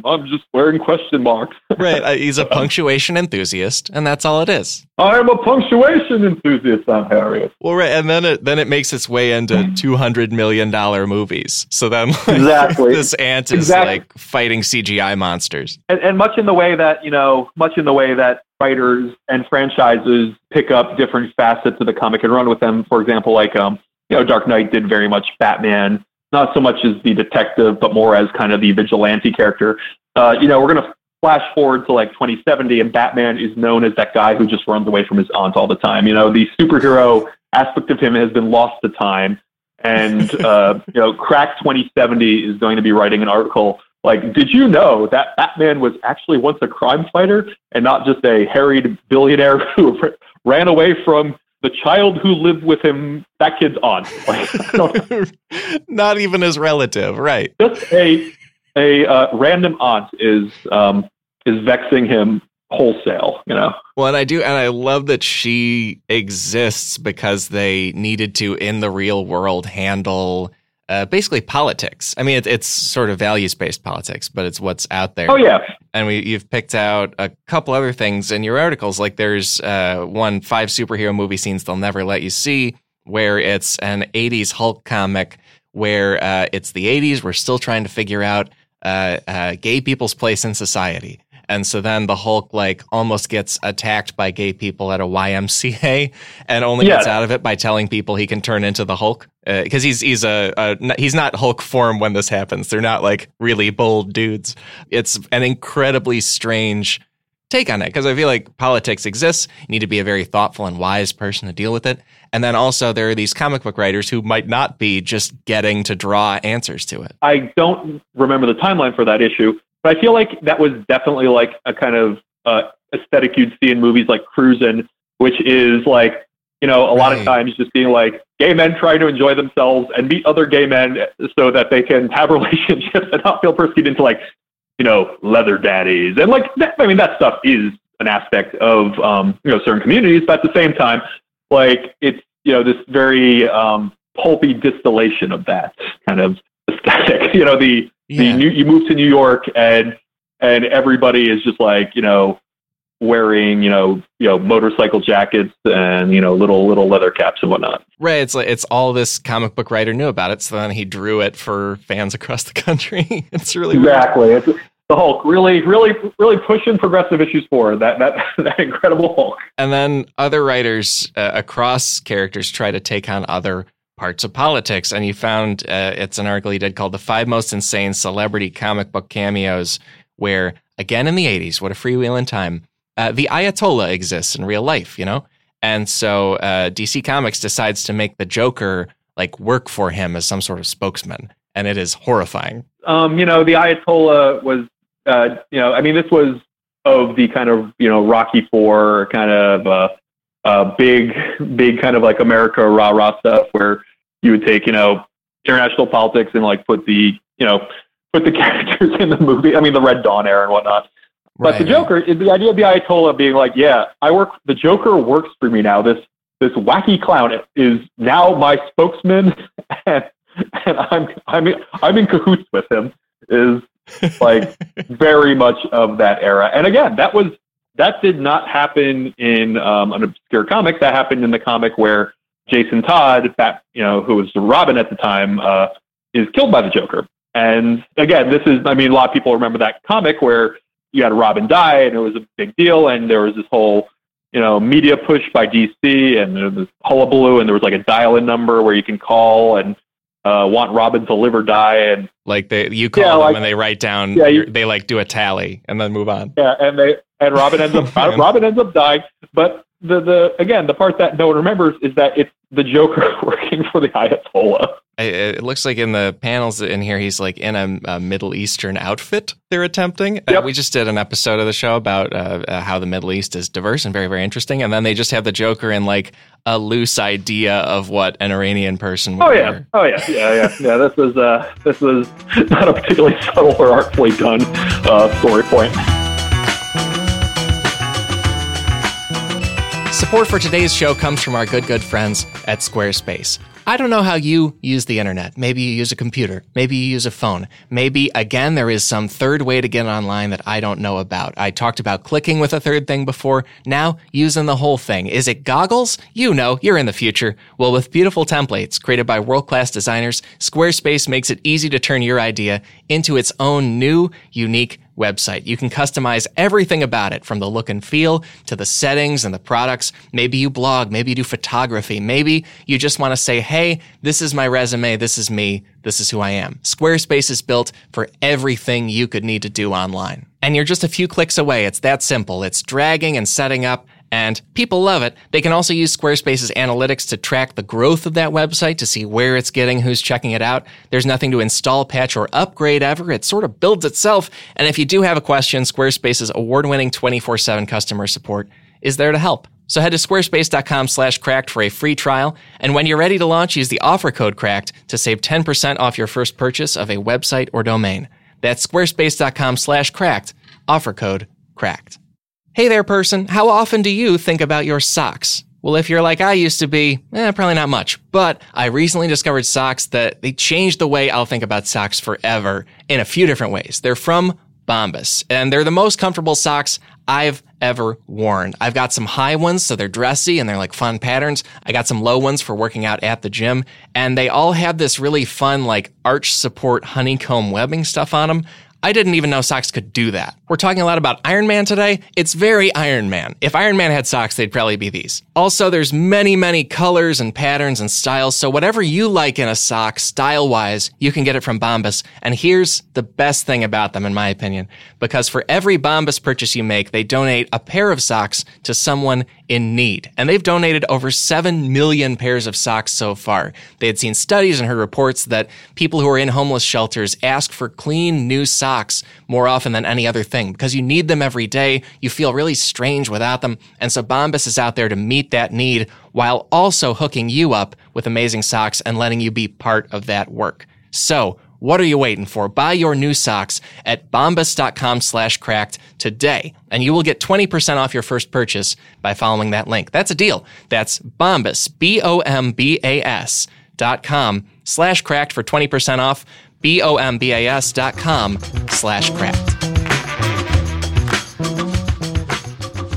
I'm just wearing question marks. [laughs] right. Uh, he's a punctuation enthusiast, and that's all it is. I'm a punctuation enthusiast, I'm Harriet. Well, right, and then it then it makes its way into two hundred million dollar movies. So then, like, exactly, [laughs] this aunt is exactly. like fighting CGI monsters, and, and much in the way that you know, much in the way that writers and franchises pick up different facets of the comic and run with them. For example, like um, you know, Dark Knight did very much Batman, not so much as the detective, but more as kind of the vigilante character. Uh, you know, we're going to flash forward to like 2070, and Batman is known as that guy who just runs away from his aunt all the time. You know, the superhero aspect of him has been lost to time. And [laughs] uh, you know, Crack 2070 is going to be writing an article like, did you know that Batman was actually once a crime fighter and not just a harried billionaire [laughs] who ran away from the child who lived with him, that kid's aunt? Like, [laughs] not even his relative, right? Just a a uh, random aunt is um, is vexing him wholesale, you know. Well, and I do, and I love that she exists because they needed to, in the real world, handle uh, basically politics. I mean, it, it's sort of values based politics, but it's what's out there. Oh yeah, and we you've picked out a couple other things in your articles. Like there's uh, one five superhero movie scenes they'll never let you see, where it's an '80s Hulk comic where uh, it's the '80s. We're still trying to figure out uh, uh, gay people's place in society. And so then the Hulk like almost gets attacked by gay people at a YMCA and only yeah. gets out of it by telling people he can turn into the Hulk because uh, he's he's a, a, he's not Hulk form when this happens. They're not like really bold dudes. It's an incredibly strange take on it because I feel like politics exists. You need to be a very thoughtful and wise person to deal with it. And then also there are these comic book writers who might not be just getting to draw answers to it. I don't remember the timeline for that issue, but I feel like that was definitely like a kind of uh, aesthetic you'd see in movies like Cruising, which is like, you know, a lot right. of times just being like gay men trying to enjoy themselves and meet other gay men so that they can have [laughs] relationships and not feel persecuted into like you know, leather daddies. And like, that, I mean, that stuff is an aspect of, um, you know, certain communities, but at the same time, like it's, you know, this very, um, pulpy distillation of that kind of aesthetic, [laughs] you know, the, yeah. the new, you move to New York and, and everybody is just like, you know, wearing, you know, you know, motorcycle jackets and, you know, little little leather caps and whatnot. Right. It's like it's all this comic book writer knew about it, so then he drew it for fans across the country. [laughs] it's really exactly. Weird. It's the Hulk really, really, really pushing progressive issues forward. That that [laughs] that incredible Hulk. And then other writers uh, across characters try to take on other parts of politics. And you found uh, it's an article he did called "The Five Most Insane Celebrity Comic Book Cameos," where again in the '80s, what a freewheeling time uh, the Ayatollah exists in real life, you know? And so uh, DC Comics decides to make the Joker like work for him as some sort of spokesman. And it is horrifying. Um, you know, the Ayatollah was, uh, you know, I mean, this was of the kind of, you know, Rocky Four kind of uh, uh, big, big kind of like America rah rah stuff where you would take, you know, international politics and like put the, you know, put the [laughs] characters in the movie. I mean, the Red Dawn era and whatnot. But right. the Joker, the idea of the Ayatollah being like, yeah, I work. The Joker works for me now. This this wacky clown is now my spokesman, [laughs] and, and I'm I'm I'm in cahoots with him. Is like [laughs] very much of that era. And again, that was that did not happen in um, an obscure comic. That happened in the comic where Jason Todd, that you know, who was Robin at the time, uh, is killed by the Joker. And again, this is I mean, a lot of people remember that comic where you had Robin die, and it was a big deal, and there was this whole you know media push by DC, and there was hullabaloo, and there was like a dial-in number where you can call and uh, want Robin to live or die, and like they you call yeah, them like, and they write down, yeah, you, they like do a tally and then move on. Yeah, and they and Robin ends up [laughs] Robin ends up dying, but the the again the part that no one remembers is that it's the Joker [laughs] working for the Ayatollah. It looks like in the panels in here, he's like in a, a Middle Eastern outfit. They're attempting. Uh, yep. Uh, we just did an episode of the show about uh, uh, how the Middle East is diverse and very, very interesting. And then they just have the Joker in like a loose idea of what an Iranian person. would Oh yeah, wear. oh yeah, yeah, yeah, yeah. This was uh, this was [laughs] not a particularly subtle or artfully done uh, story point. Support for today's show comes from our good, good friends at Squarespace. I don't know how you use the internet. Maybe you use a computer. Maybe you use a phone. Maybe, again, there is some third way to get online that I don't know about. I talked about clicking with a third thing before. Now, using the whole thing. Is it goggles? You know, you're in the future. Well, with beautiful templates created by world class designers, Squarespace makes it easy to turn your idea into its own new, unique website. You can customize everything about it from the look and feel to the settings and the products. Maybe you blog, maybe you do photography, maybe you just want to say, hey, this is my resume, this is me, this is who I am. Squarespace is built for everything you could need to do online. And you're just a few clicks away. It's that simple. It's dragging and setting up and people love it. They can also use Squarespace's analytics to track the growth of that website to see where it's getting, who's checking it out. There's nothing to install, patch, or upgrade ever. It sort of builds itself. And if you do have a question, Squarespace's award-winning 24-7 customer support is there to help. So head to squarespace.com slash cracked for a free trial. And when you're ready to launch, use the offer code cracked to save 10% off your first purchase of a website or domain. That's squarespace.com slash cracked. Offer code cracked. Hey there, person. How often do you think about your socks? Well, if you're like I used to be, eh, probably not much. But I recently discovered socks that they changed the way I'll think about socks forever in a few different ways. They're from Bombas, and they're the most comfortable socks I've ever worn. I've got some high ones, so they're dressy and they're like fun patterns. I got some low ones for working out at the gym, and they all have this really fun, like arch support honeycomb webbing stuff on them. I didn't even know socks could do that. We're talking a lot about Iron Man today. It's very Iron Man. If Iron Man had socks, they'd probably be these. Also, there's many, many colors and patterns and styles, so whatever you like in a sock, style wise, you can get it from Bombas. And here's the best thing about them, in my opinion, because for every Bombas purchase you make, they donate a pair of socks to someone in need. And they've donated over 7 million pairs of socks so far. They had seen studies and heard reports that people who are in homeless shelters ask for clean, new socks more often than any other thing because you need them every day. You feel really strange without them. And so Bombas is out there to meet that need while also hooking you up with amazing socks and letting you be part of that work. So, what are you waiting for? Buy your new socks at bombas.com slash cracked today, and you will get 20% off your first purchase by following that link. That's a deal. That's bombas, B-O-M-B-A-S dot com slash cracked for 20% off, B-O-M-B-A-S dot com slash cracked.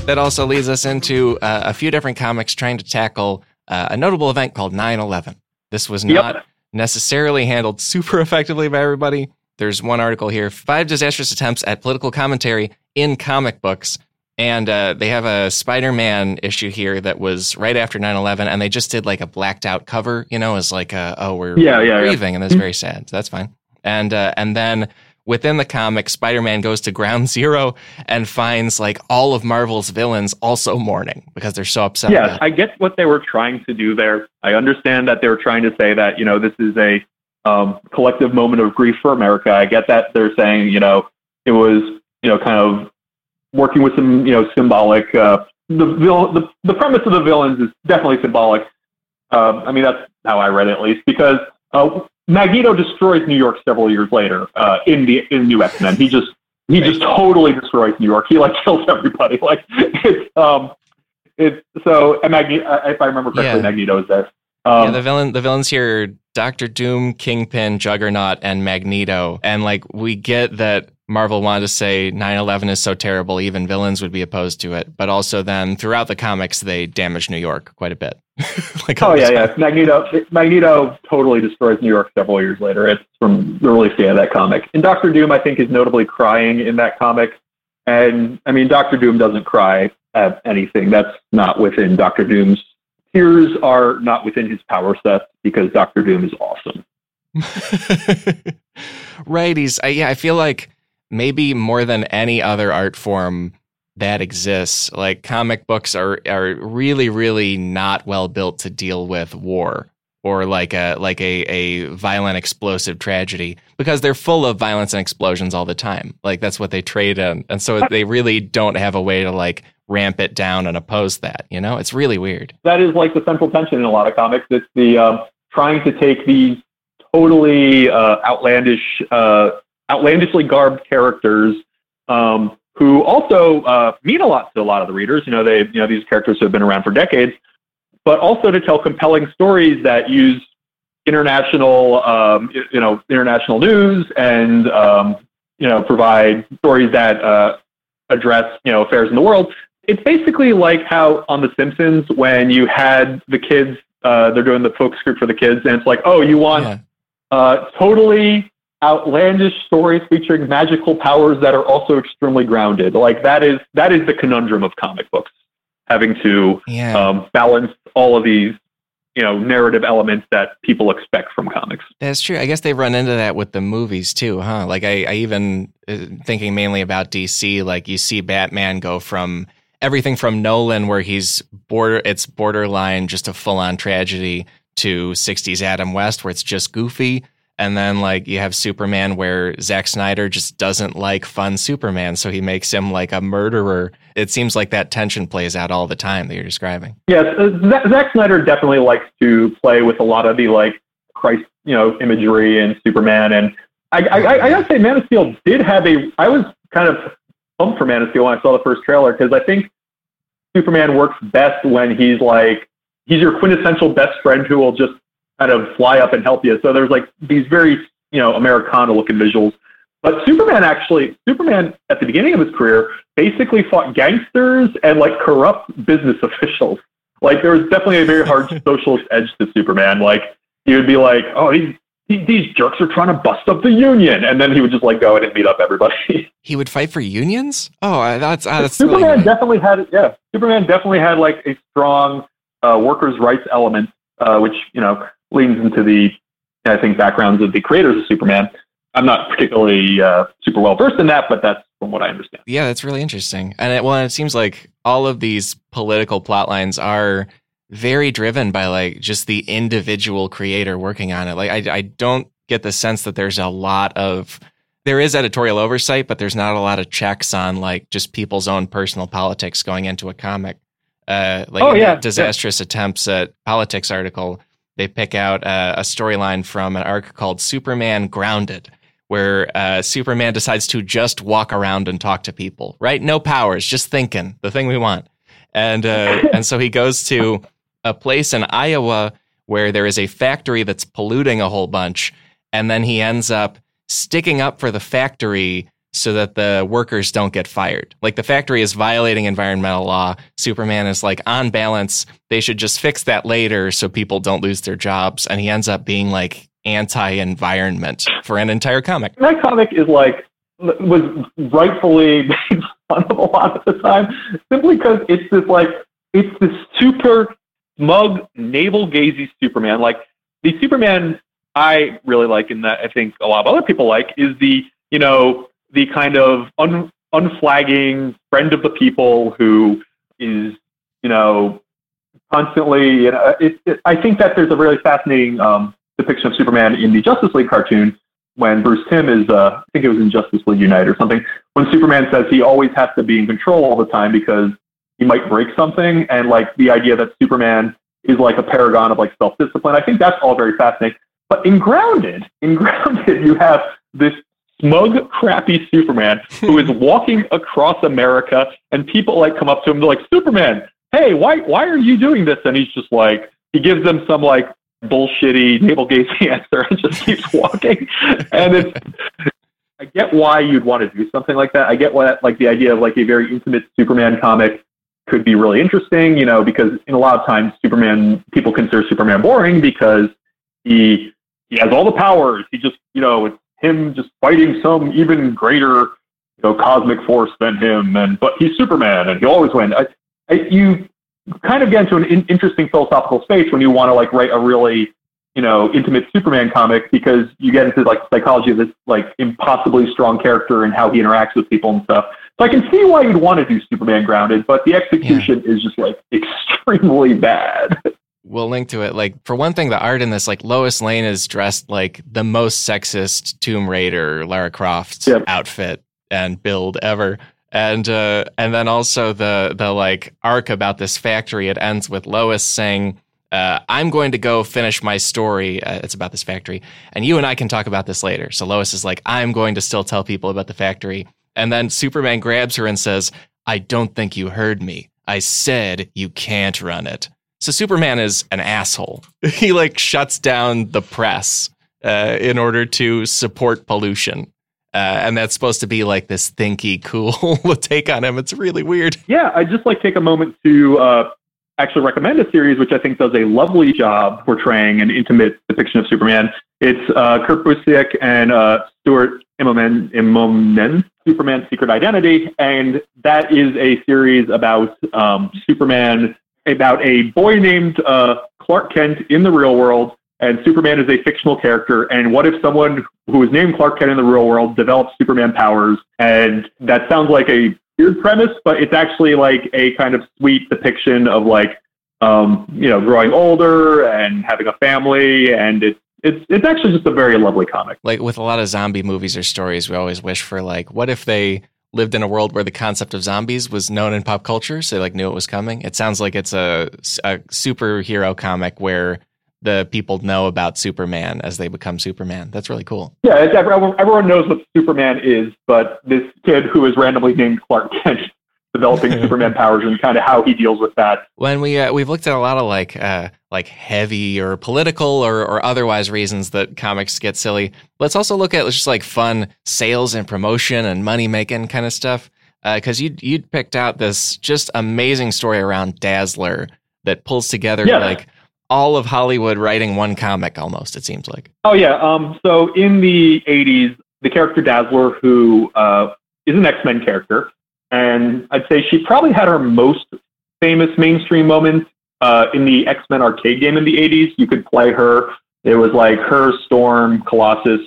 That also leads us into uh, a few different comics trying to tackle uh, a notable event called 9-11. This was not yep. Necessarily handled [laughs] super effectively by everybody. There's one article here, five disastrous attempts at political commentary in comic books. And uh, they have a Spider Man issue here that was right after 9 11, and they just did like a blacked out cover, you know, as like, a, oh, we're, yeah, yeah, grieving, yeah. and that's very sad. So that's fine. And, uh, and then within the comic, Spider Man goes to ground [laughs] zero and finds like all of Marvel's villains also mourning because they're so upset. Yeah, I get what they were trying to do there. I understand that they were trying to say that, you know, this is a um, collective moment of grief for America. I get that they're saying, you know, it was, you know, kind of working with some, you know, symbolic. Uh, the, the the premise of the villains is definitely symbolic. Um, I mean, that's how I read it at least because uh, Magneto destroys New York several years later uh, in the in New X Men. He just he just totally destroys New York. He like [laughs] kills everybody. Like it's um it's so and Magneto. Uh, if I remember correctly, yeah. Magneto is there. Um, yeah, the villain the villains here Doctor Doom, Kingpin, Juggernaut, and Magneto, and like we get that Marvel wanted to say 9/11 is so terrible, even villains would be opposed to it. But also, then throughout the comics, they damage New York quite a bit. [laughs] like oh yeah, yeah. Magneto, Magneto totally destroys New York several years later. It's from the release date of that comic. And Doctor Doom, I think, is notably crying in that comic. And I mean, Doctor Doom doesn't cry at anything. That's not within Doctor Doom's. Tears are not within his power set because Doctor Doom is awesome. [laughs] right. He's. I, yeah. I feel like maybe more than any other art form that exists. Like comic books are are really really not well built to deal with war or like a like a a violent explosive tragedy because they're full of violence and explosions all the time. Like that's what they trade in. And so they really don't have a way to like ramp it down and oppose that, you know? It's really weird. That is like the central tension in a lot of comics. It's the um, trying to take these totally uh, outlandish uh, outlandishly garbed characters um, who also uh, mean a lot to a lot of the readers. You know, they you know these characters have been around for decades, but also to tell compelling stories that use international um, you know international news and um, you know provide stories that uh, address you know affairs in the world. It's basically like how on The Simpsons when you had the kids. Uh, they're doing the folk group for the kids, and it's like, oh, you want yeah. uh, totally outlandish stories featuring magical powers that are also extremely grounded. Like that is that is the conundrum of comic books, having to yeah. um, balance all of these you know narrative elements that people expect from comics. That's true. I guess they run into that with the movies too, huh? Like I, I even uh, thinking mainly about DC. Like you see Batman go from everything from Nolan, where he's border, it's borderline just a full on tragedy, to '60s Adam West, where it's just goofy and then like you have Superman where Zack Snyder just doesn't like fun Superman, so he makes him like a murderer. It seems like that tension plays out all the time that you're describing. Yes, uh, Zack Snyder definitely likes to play with a lot of the like Christ, you know, imagery and Superman. And I, I, I, I gotta say, Man of Steel did have a. I was kind of pumped for Man of Steel when I saw the first trailer because I think Superman works best when he's like he's your quintessential best friend who will just kind of fly up and help you. So there's like these very, you know, Americana looking visuals. But Superman actually, Superman at the beginning of his career basically fought gangsters and like corrupt business [laughs] officials. Like there was definitely a very hard [laughs] socialist edge to Superman. Like he would be like, oh, he's these jerks are trying to bust up the union, and then he would just like go in and beat up everybody. [laughs] He would fight for unions. Oh, that's uh, that's Superman really definitely had yeah. Superman definitely had like a strong uh, workers' rights element, uh, which you know leans into the I think backgrounds of the creators of Superman. I'm not particularly uh, super well versed in that, but that's from what I understand. Yeah, that's really interesting. And it, well, it seems like all of these political plot lines are very driven by like just the individual creator working on it. Like I, I don't get the sense that there's a lot of there is editorial oversight, but there's not a lot of checks on like just people's own personal politics going into a comic. Uh, like oh, yeah. disastrous yeah. attempts at politics article, they pick out uh, a storyline from an arc called Superman Grounded, where uh, Superman decides to just walk around and talk to people, right? No powers, just thinking, the thing we want. And uh, [laughs] and so he goes to a place in Iowa where there is a factory that's polluting a whole bunch, and then he ends up sticking up for the factory so that the workers don't get fired. Like the factory is violating environmental law. Superman is like, on balance, they should just fix that later so people don't lose their jobs. And he ends up being like anti environment for an entire comic. That comic is like, was rightfully [laughs] made fun of a lot of the time simply because it's this like, it's this super smug, navel gazy Superman. Like the Superman I really like, and that I think a lot of other people like, is the you know the kind of un, unflagging friend of the people who is you know constantly. You know, it, it, I think that there's a really fascinating um, depiction of Superman in the Justice League cartoon when Bruce Timm is, uh, I think it was in Justice League Unite or something, when Superman says he always has to be in control all the time because he might break something, and like the idea that Superman is like a paragon of like self discipline. I think that's all very fascinating. But in Grounded, in [laughs] Grounded, you have this smug, crappy Superman who is walking across America, and people like come up to him, they're like, "Superman, hey, why why are you doing this?" And he's just like, he gives them some like bullshitty navel gazing [laughs] answer and just keeps walking. and it's I get why you'd want to do something like that. I get why like the idea of like a very intimate Superman comic could be really interesting, you know, because in a lot of times Superman people consider Superman boring because he he has all the powers. He just you know him just fighting some even greater you know cosmic force than him, and but he's Superman and he always wins. I, I, you kind of get into an in, interesting philosophical space when you want to like write a really you know intimate Superman comic because you get into like psychology of this like impossibly strong character and how he interacts with people and stuff. So I can see why you'd want to do Superman grounded, but the execution yeah. is just like [laughs] extremely bad. We'll link to it. Like for one thing, the art in this, like Lois Lane is dressed like the most sexist Tomb Raider Lara Croft yep. outfit and build ever. And uh, and then also the the like arc about this factory. It ends with Lois saying, uh, "I'm going to go finish my story. Uh, it's about this factory, and you and I can talk about this later." So Lois is like, "I'm going to still tell people about the factory." And then Superman grabs her and says, I don't think you heard me. I said you can't run it. So Superman is an asshole. [laughs] He like shuts down the press uh, in order to support pollution. Uh, and that's supposed to be like this thinky, [laughs] cool [laughs] take on him. It's really weird. Yeah, I'd just like take a moment to uh, actually recommend a series which I think does a lovely job portraying an intimate depiction of Superman. It's uh, Kurt Busiek and uh, Stuart Immonen, Immonen, Superman Secret Identity. And that is a series about um, Superman, about a boy named uh, Clark Kent in the real world. And Superman is a fictional character. And what if someone who is named Clark Kent in the real world develops Superman powers? And that sounds like a weird premise, but it's actually like a kind of sweet depiction of like, um, you know, growing older and having a family. And it's it's it's actually just a very lovely comic. Like with a lot of zombie movies or stories, we always wish for like, what if they lived in a world where the concept of zombies was known in pop culture, so they like knew it was coming. It sounds like it's a, a superhero comic where the people know about Superman as they become Superman. That's really cool. Yeah, everyone, everyone knows what Superman is, but this kid who is randomly named Clark Kent developing [laughs] Superman powers and kind of how he deals with that. When we uh, we've looked at a lot of like uh, like heavy or political or or otherwise reasons that comics get silly. Let's also look at just like fun sales and promotion and money making kind of stuff. Because uh, you you picked out this just amazing story around Dazzler that pulls together yeah. like all of Hollywood writing one comic almost, it seems like. Oh, yeah. Um, so in the 80s, the character Dazzler, who uh, is an X Men character, and I'd say she probably had her most famous mainstream moment uh, in the X Men arcade game in the 80s. You could play her. It was like her, Storm, Colossus,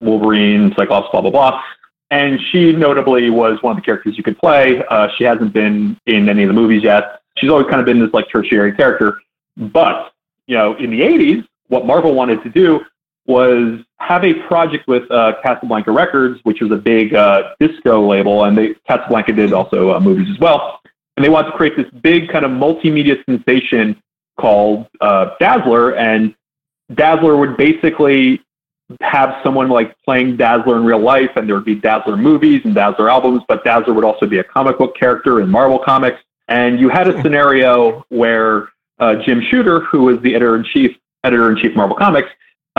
Wolverine, Cyclops, blah, blah, blah. And she notably was one of the characters you could play. Uh, she hasn't been in any of the movies yet. She's always kind of been this like tertiary character. But, you know, in the 80s, what Marvel wanted to do was have a project with uh, Casablanca Records, which was a big uh, disco label, and they, Casablanca did also uh, movies as well. And they wanted to create this big kind of multimedia sensation called uh, Dazzler, and Dazzler would basically have someone like playing Dazzler in real life, and there would be Dazzler movies and Dazzler albums, but Dazzler would also be a comic book character in Marvel Comics. And you had a scenario where uh, Jim Shooter, who was the editor in chief, editor in chief Marvel Comics,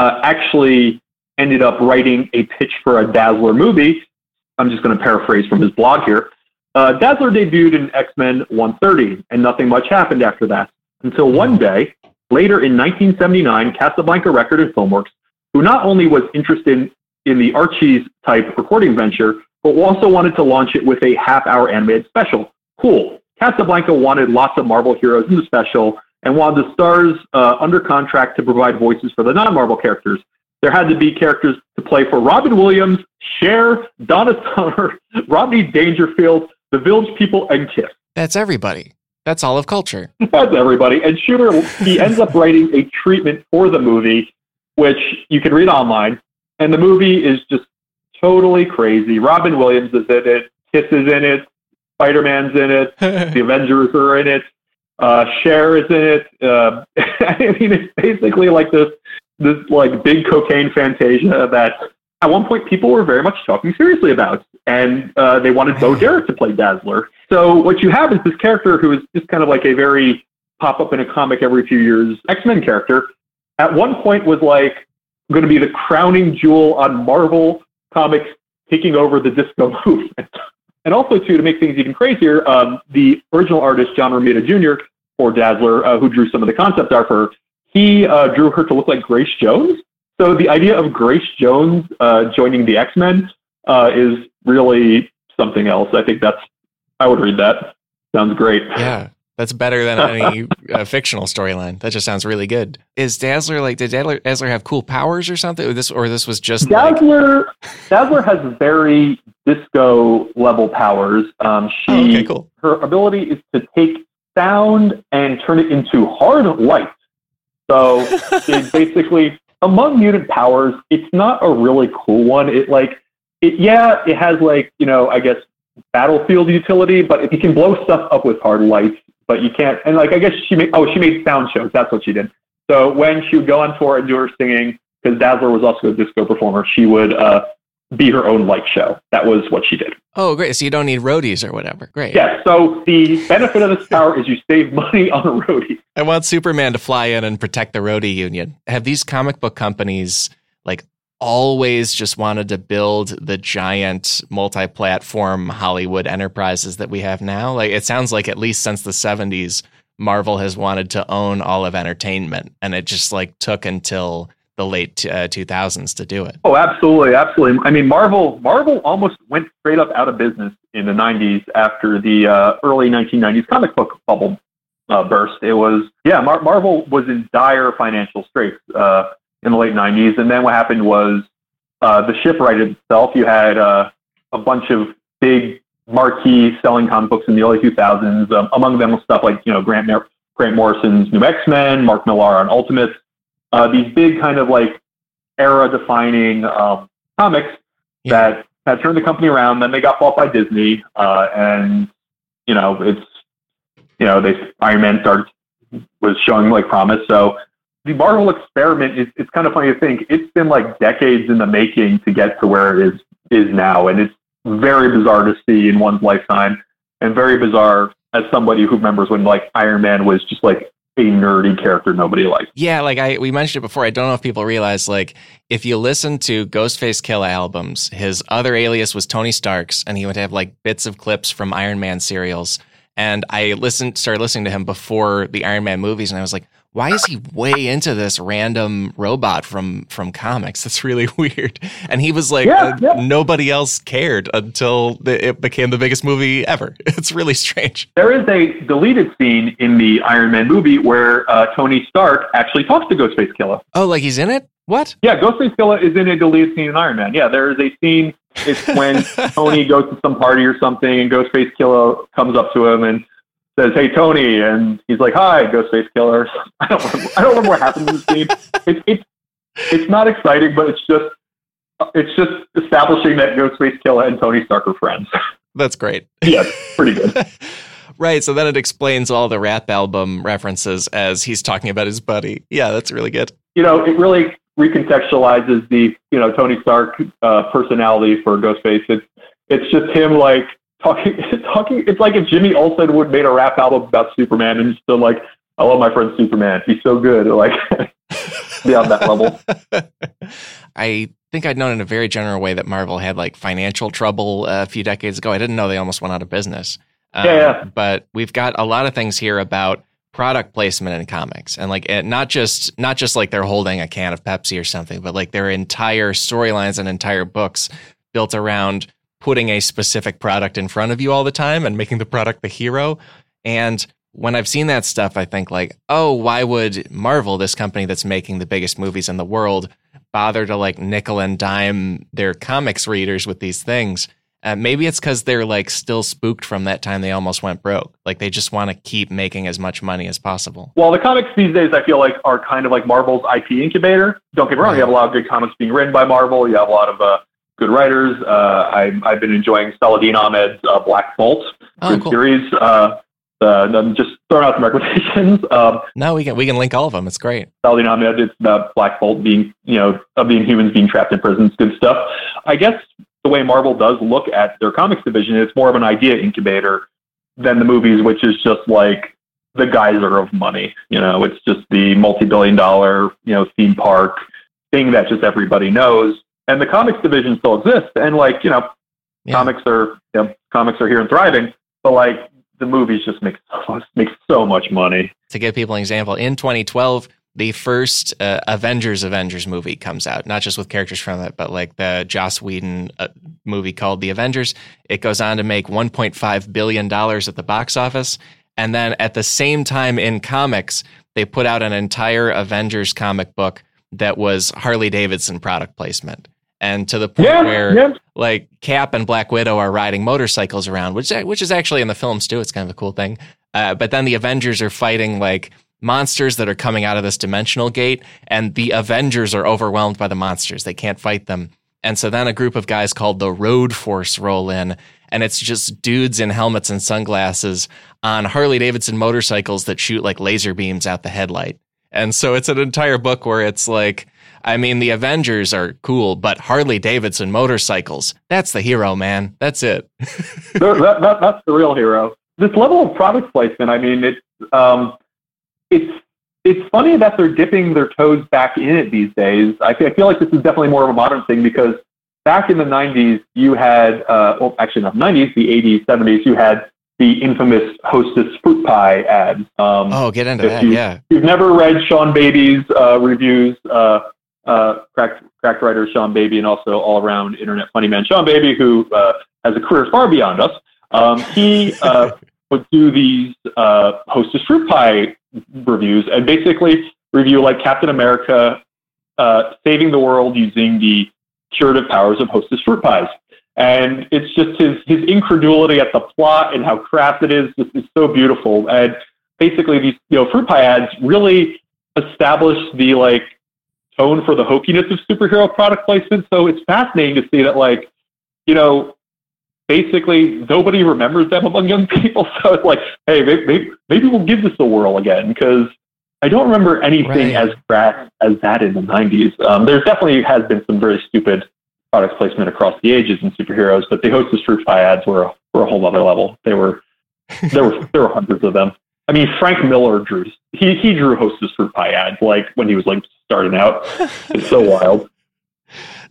uh, actually ended up writing a pitch for a Dazzler movie. I'm just going to paraphrase from his blog here. Uh, Dazzler debuted in X Men 130, and nothing much happened after that until one day, later in 1979, Casablanca Record and Filmworks who not only was interested in the Archie's type recording venture, but also wanted to launch it with a half hour animated special. Cool. Casablanca wanted lots of Marvel heroes in the special and wanted the stars uh, under contract to provide voices for the non Marvel characters. There had to be characters to play for Robin Williams, Cher, Donna Summer, [laughs] Rodney Dangerfield, the Village People, and Kiss. That's everybody. That's all of culture. [laughs] That's everybody. And Shooter, he ends up writing a treatment for the movie which you can read online. And the movie is just totally crazy. Robin Williams is in it, Kiss is in it, Spider Man's in it, [laughs] the Avengers are in it, uh, Cher is in it. Uh, [laughs] I mean, it's basically like this this like big cocaine fantasia that at one point people were very much talking seriously about, and uh, they wanted Bo [laughs] Derek to play Dazzler. So what you have is this character who is just kind of like a very pop up in a comic every few years X Men character at one point was like going to be the crowning jewel on Marvel Comics taking over the disco [laughs] movement. and also, too, to make things even crazier, um, the original artist, John Romita Jr., for Dazzler, uh, who drew some of the concept art for her, he uh, drew her to look like Grace Jones. So the idea of Grace Jones uh, joining the X Men uh, is really something else. I think that's, I would read that. Sounds great. Yeah. That's better than [laughs] any uh, fictional storyline. That just sounds really good. Is Dazzler like? Did Dazzler, Dazzler have cool powers or something? Or this or this was just Dazzler. Like... Dazzler has very disco level powers. Um, she, oh, okay, cool. Her ability is to take sound and turn it into hard light. So [laughs] it's basically among mutant powers. It's not a really cool one. It like it. Yeah, it has like you know I guess battlefield utility, but you can blow stuff up with hard lights but you can't. And like, I guess she made, oh, she made sound shows. That's what she did. So when she would go on tour and do her singing, because Dazzler was also a disco performer, she would uh, be her own light show. That was what she did. Oh, great. So you don't need roadies or whatever. Great. Yeah. So the benefit of this power is you save money on a roadie. I want Superman to fly in and protect the roadie union. Have these comic book companies like always just wanted to build the giant multi-platform Hollywood enterprises that we have now. Like it sounds like at least since the 70s Marvel has wanted to own all of entertainment and it just like took until the late uh, 2000s to do it. Oh, absolutely, absolutely. I mean, Marvel Marvel almost went straight up out of business in the 90s after the uh, early 1990s comic book bubble uh, burst. It was yeah, Mar- Marvel was in dire financial straits. Uh, in the late 90s. And then what happened was uh, the ship righted itself. You had uh, a bunch of big marquee selling comic books in the early 2000s. Um, among them was stuff like you know Grant Grant Morrison's New X Men, Mark Millar on Ultimates. Uh, these big kind of like era-defining um, comics yeah. that had turned the company around. Then they got bought by Disney, uh, and you know it's you know they Iron Man started was showing like promise. So the Marvel experiment is it's kind of funny to think it's been like decades in the making to get to where it is is now, and it's very bizarre to see in one's lifetime, and very bizarre as somebody who remembers when like Iron Man was just like a nerdy character nobody liked. Yeah, like I we mentioned it before. I don't know if people realize like if you listen to Ghostface Killah albums, his other alias was Tony Starks, and he would have like bits of clips from Iron Man serials And I listened, started listening to him before the Iron Man movies, and I was like, why is he way into this random robot from from comics? [laughs] That's really weird. And he was like, yeah, uh, yeah. nobody else cared until the, it became the biggest movie ever. [laughs] It's really strange. There is a deleted scene in the Iron Man movie where uh, Tony Stark actually talks to Ghostface Killah. Oh, like he's in it? What? Yeah, Ghostface Killah is in a deleted scene in Iron Man. Yeah, there is a scene. It's when [laughs] Tony goes to some party or something, and Ghostface Killah comes up to him and says, "Hey, Tony," and he's like, "Hi, Ghostface Killah." [laughs] I don't, remember, I don't remember what happened in the scene. It's it's it's not exciting, but it's just it's just establishing that Ghostface Killah and Tony Stark are friends. [laughs] That's great. yeah, pretty good. [laughs] right. So then it explains all the rap album references as he's talking about his buddy. Yeah, that's really good. You know, it really recontextualizes the you know Tony Stark uh, personality for Ghostface. It's it's just him like talking [laughs] talking. It's like if Jimmy Olsen would made a rap album about Superman and still like, I love my friend Superman. He's so good. [laughs] Like [laughs] be on that level. I think I'd known in a very general way that Marvel had like financial trouble a few decades ago. I didn't know they almost went out of business. Um, yeah, yeah. But we've got a lot of things here about product placement in comics and like it, not just not just like they're holding a can of Pepsi or something, but like their entire storylines and entire books built around putting a specific product in front of you all the time and making the product the hero. And when I've seen that stuff, I think like, oh, why would Marvel, this company that's making the biggest movies in the world, bother to like nickel and dime their comics readers with these things? Uh, maybe it's because they're like still spooked from that time they almost went broke. Like they just want to keep making as much money as possible. Well, the comics these days, I feel like, are kind of like Marvel's IP incubator. Don't get me wrong, you have a lot of good comics being written by Marvel. You have a lot of uh, good writers. Uh, I, I've been enjoying Saladin Ahmed's uh, Black Bolt oh, cool. series. Uh, uh, I'm just throwing out some [laughs] recommendations. Um, no, we can we can link all of them. It's great. Saladin Ahmed, it's about Black Bolt being you know of the humans being trapped in prisons. Good stuff. I guess the way Marvel does look at their comics division, it's more of an idea incubator than the movies, which is just like the geyser of money. You know, it's just the multi-billion dollar you know theme park thing that just everybody knows and the comics division still exists. And like you know, yeah. comics are you know, comics are here and thriving, but like the movies just make so, make so much money. To give people an example, in 2012, the first uh, Avengers Avengers movie comes out, not just with characters from it, but like the Joss Whedon uh, movie called The Avengers. It goes on to make 1.5 billion dollars at the box office, and then at the same time in comics, they put out an entire Avengers comic book that was Harley Davidson product placement and to the point yeah, where yeah. like Cap and Black Widow are riding motorcycles around, which which is actually in the films too. It's kind of a cool thing. Uh, but then the Avengers are fighting like monsters that are coming out of this dimensional gate, and the Avengers are overwhelmed by the monsters. They can't fight them. And so then a group of guys called the Road Force roll in, and it's just dudes in helmets and sunglasses on Harley Davidson motorcycles that shoot like laser beams out the headlight. And so it's an entire book where it's like I mean, the Avengers are cool, but Harley Davidson motorcycles, that's the hero, man. That's it. [laughs] that, that, that's the real hero. This level of product placement, I mean, it's, um, it's, it's funny that they're dipping their toes back in it these days. I feel, I feel like this is definitely more of a modern thing because back in the 90s, you had, uh, well, actually not 90s, the 80s, 70s, you had the infamous Hostess fruit pie ad. Um, oh, get into that, you, yeah. You've never read Sean Baby's uh, reviews. Uh, uh, cracked, cracked writer Sean Baby, and also all around internet funny man Sean Baby, who uh, has a career far beyond us. Um, he uh, [laughs] would do these uh, Hostess fruit pie reviews and basically review like Captain America uh, saving the world using the curative powers of Hostess fruit pies. And it's just his, his incredulity at the plot and how craft it is. It's, it's so beautiful. And basically, these you know fruit pie ads really establish the like tone for the hokiness of superhero product placement. So it's fascinating to see that, like, you know, basically nobody remembers them among young people. [laughs] So it's like, hey, maybe, maybe we'll give this a whirl again because I don't remember anything right. as crass as that in the 90s. Um, there definitely has been some very stupid product placement across the ages and superheroes, but the Hostess Fruit Pie ads were a, were a whole other level. They were [laughs] there were there were hundreds of them. I mean, Frank Miller drew he he drew Hostess Fruit Pie ads like when he was like starting out. It's so wild. [laughs]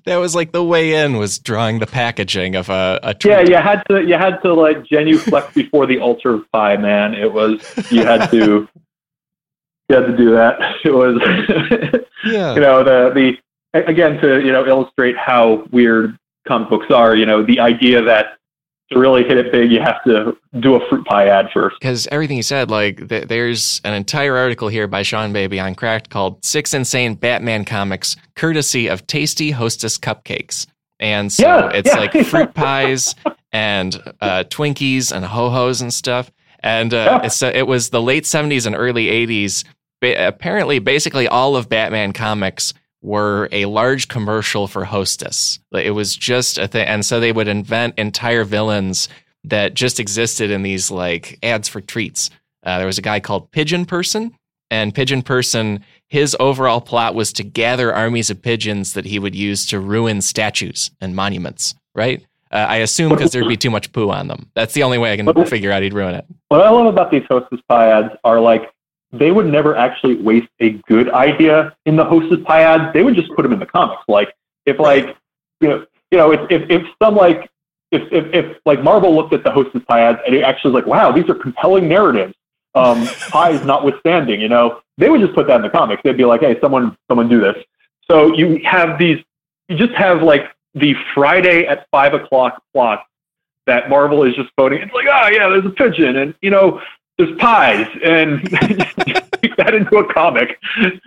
that was like the way in was drawing the packaging of a, a treat. yeah you had to you had to like genuflect [laughs] before the altar of pie man it was you had to you had to do that it was yeah you know the the again to you know illustrate how weird comic books are you know the idea that to really hit it big, you have to do a fruit pie ad first. Because everything you said, like, th- there's an entire article here by Sean Baby on Cracked called Six Insane Batman Comics, courtesy of Tasty Hostess Cupcakes. And so yeah, it's yeah. like fruit pies [laughs] and uh, Twinkies and ho hos and stuff. And uh, yeah. it's, uh, it was the late 70s and early 80s. Ba- apparently, basically all of Batman comics were a large commercial for Hostess. It was just a thing. And so they would invent entire villains that just existed in these like ads for treats. Uh, there was a guy called Pigeon Person, and Pigeon Person, his overall plot was to gather armies of pigeons that he would use to ruin statues and monuments, right? Uh, I assume because there'd be too much poo on them. That's the only way I can figure out he'd ruin it. What I love about these Hostess pie ads are like they would never actually waste a good idea in the hostess pie ads. They would just put them in the comics. Like if like you know you know if if, if some like if, if if like Marvel looked at the hostess pie ads and it actually was like wow these are compelling narratives. Um, [laughs] pies notwithstanding, you know, they would just put that in the comics. They'd be like, hey, someone someone do this. So you have these. You just have like the Friday at five o'clock plot that Marvel is just voting. It's like, oh yeah, there's a pigeon, and you know, there's pies and make that into a comic.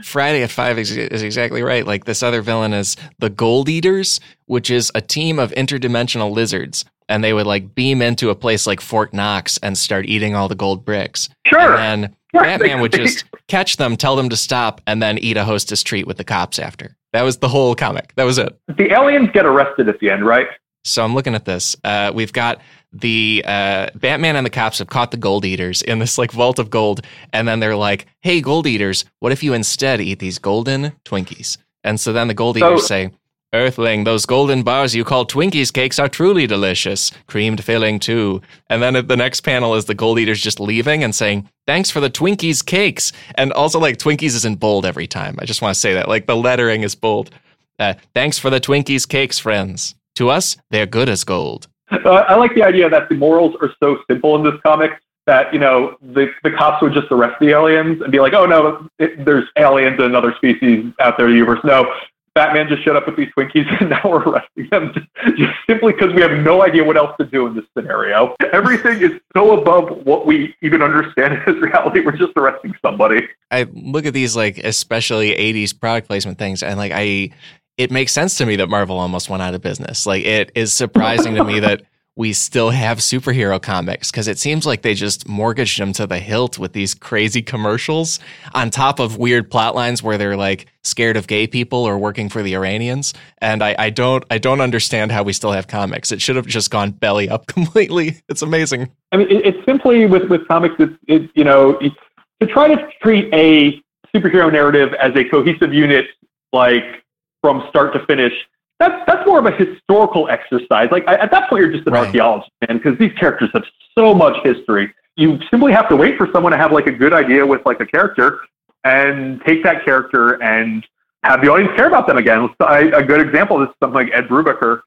Friday at five is, is, exactly right. Like this other villain is the Gold Eaters, which is a team of interdimensional lizards, and they would like beam into a place like Fort Knox and start eating all the gold bricks. Sure. And then Batman would just catch them, tell them to stop, and then eat a hostess treat with the cops after. That was the whole comic. That was it. The aliens get arrested at the end, right? So I'm looking at this. Uh, we've got the uh, Batman and the cops have caught the gold eaters in this like vault of gold, and then they're like, "Hey, gold eaters, what if you instead eat these golden Twinkies?" And so then the gold eaters so, say, "Earthling, those golden bars you call Twinkies cakes are truly delicious, creamed filling too." And then at the next panel is the gold eaters just leaving and saying, "Thanks for the Twinkies cakes," and also like Twinkies is in bold every time. I just want to say that like the lettering is bold. Uh, Thanks for the Twinkies cakes, friends. To us, they're good as gold. Uh, I like the idea that the morals are so simple in this comic that you know the the cops would just arrest the aliens and be like, oh no, it, there's aliens and another species out there in the universe. No, Batman just showed up with these Twinkies [laughs] and now we're arresting them just, just simply because we have no idea what else to do in this scenario. Everything is so above what we even understand as reality. We're just arresting somebody. I look at these like especially 80s product placement things and like I it makes sense to me that Marvel almost went out of business. Like it is surprising to me that we still have superhero comics because it seems like they just mortgaged them to the hilt with these crazy commercials on top of weird plot lines where they're like scared of gay people or working for the Iranians. And I, I don't I don't understand how we still have comics. It should have just gone belly up [laughs] completely. It's amazing. I mean, it, it's simply with with comics. It's, it's you know to try to treat a superhero narrative as a cohesive unit like from start to finish, that's that's more of a historical exercise. Like at that point, you're just an right. archaeologist, man, because these characters have so much history. You simply have to wait for someone to have like a good idea with like a character, and take that character and have the audience care about them again. A good example is something like Ed Brubaker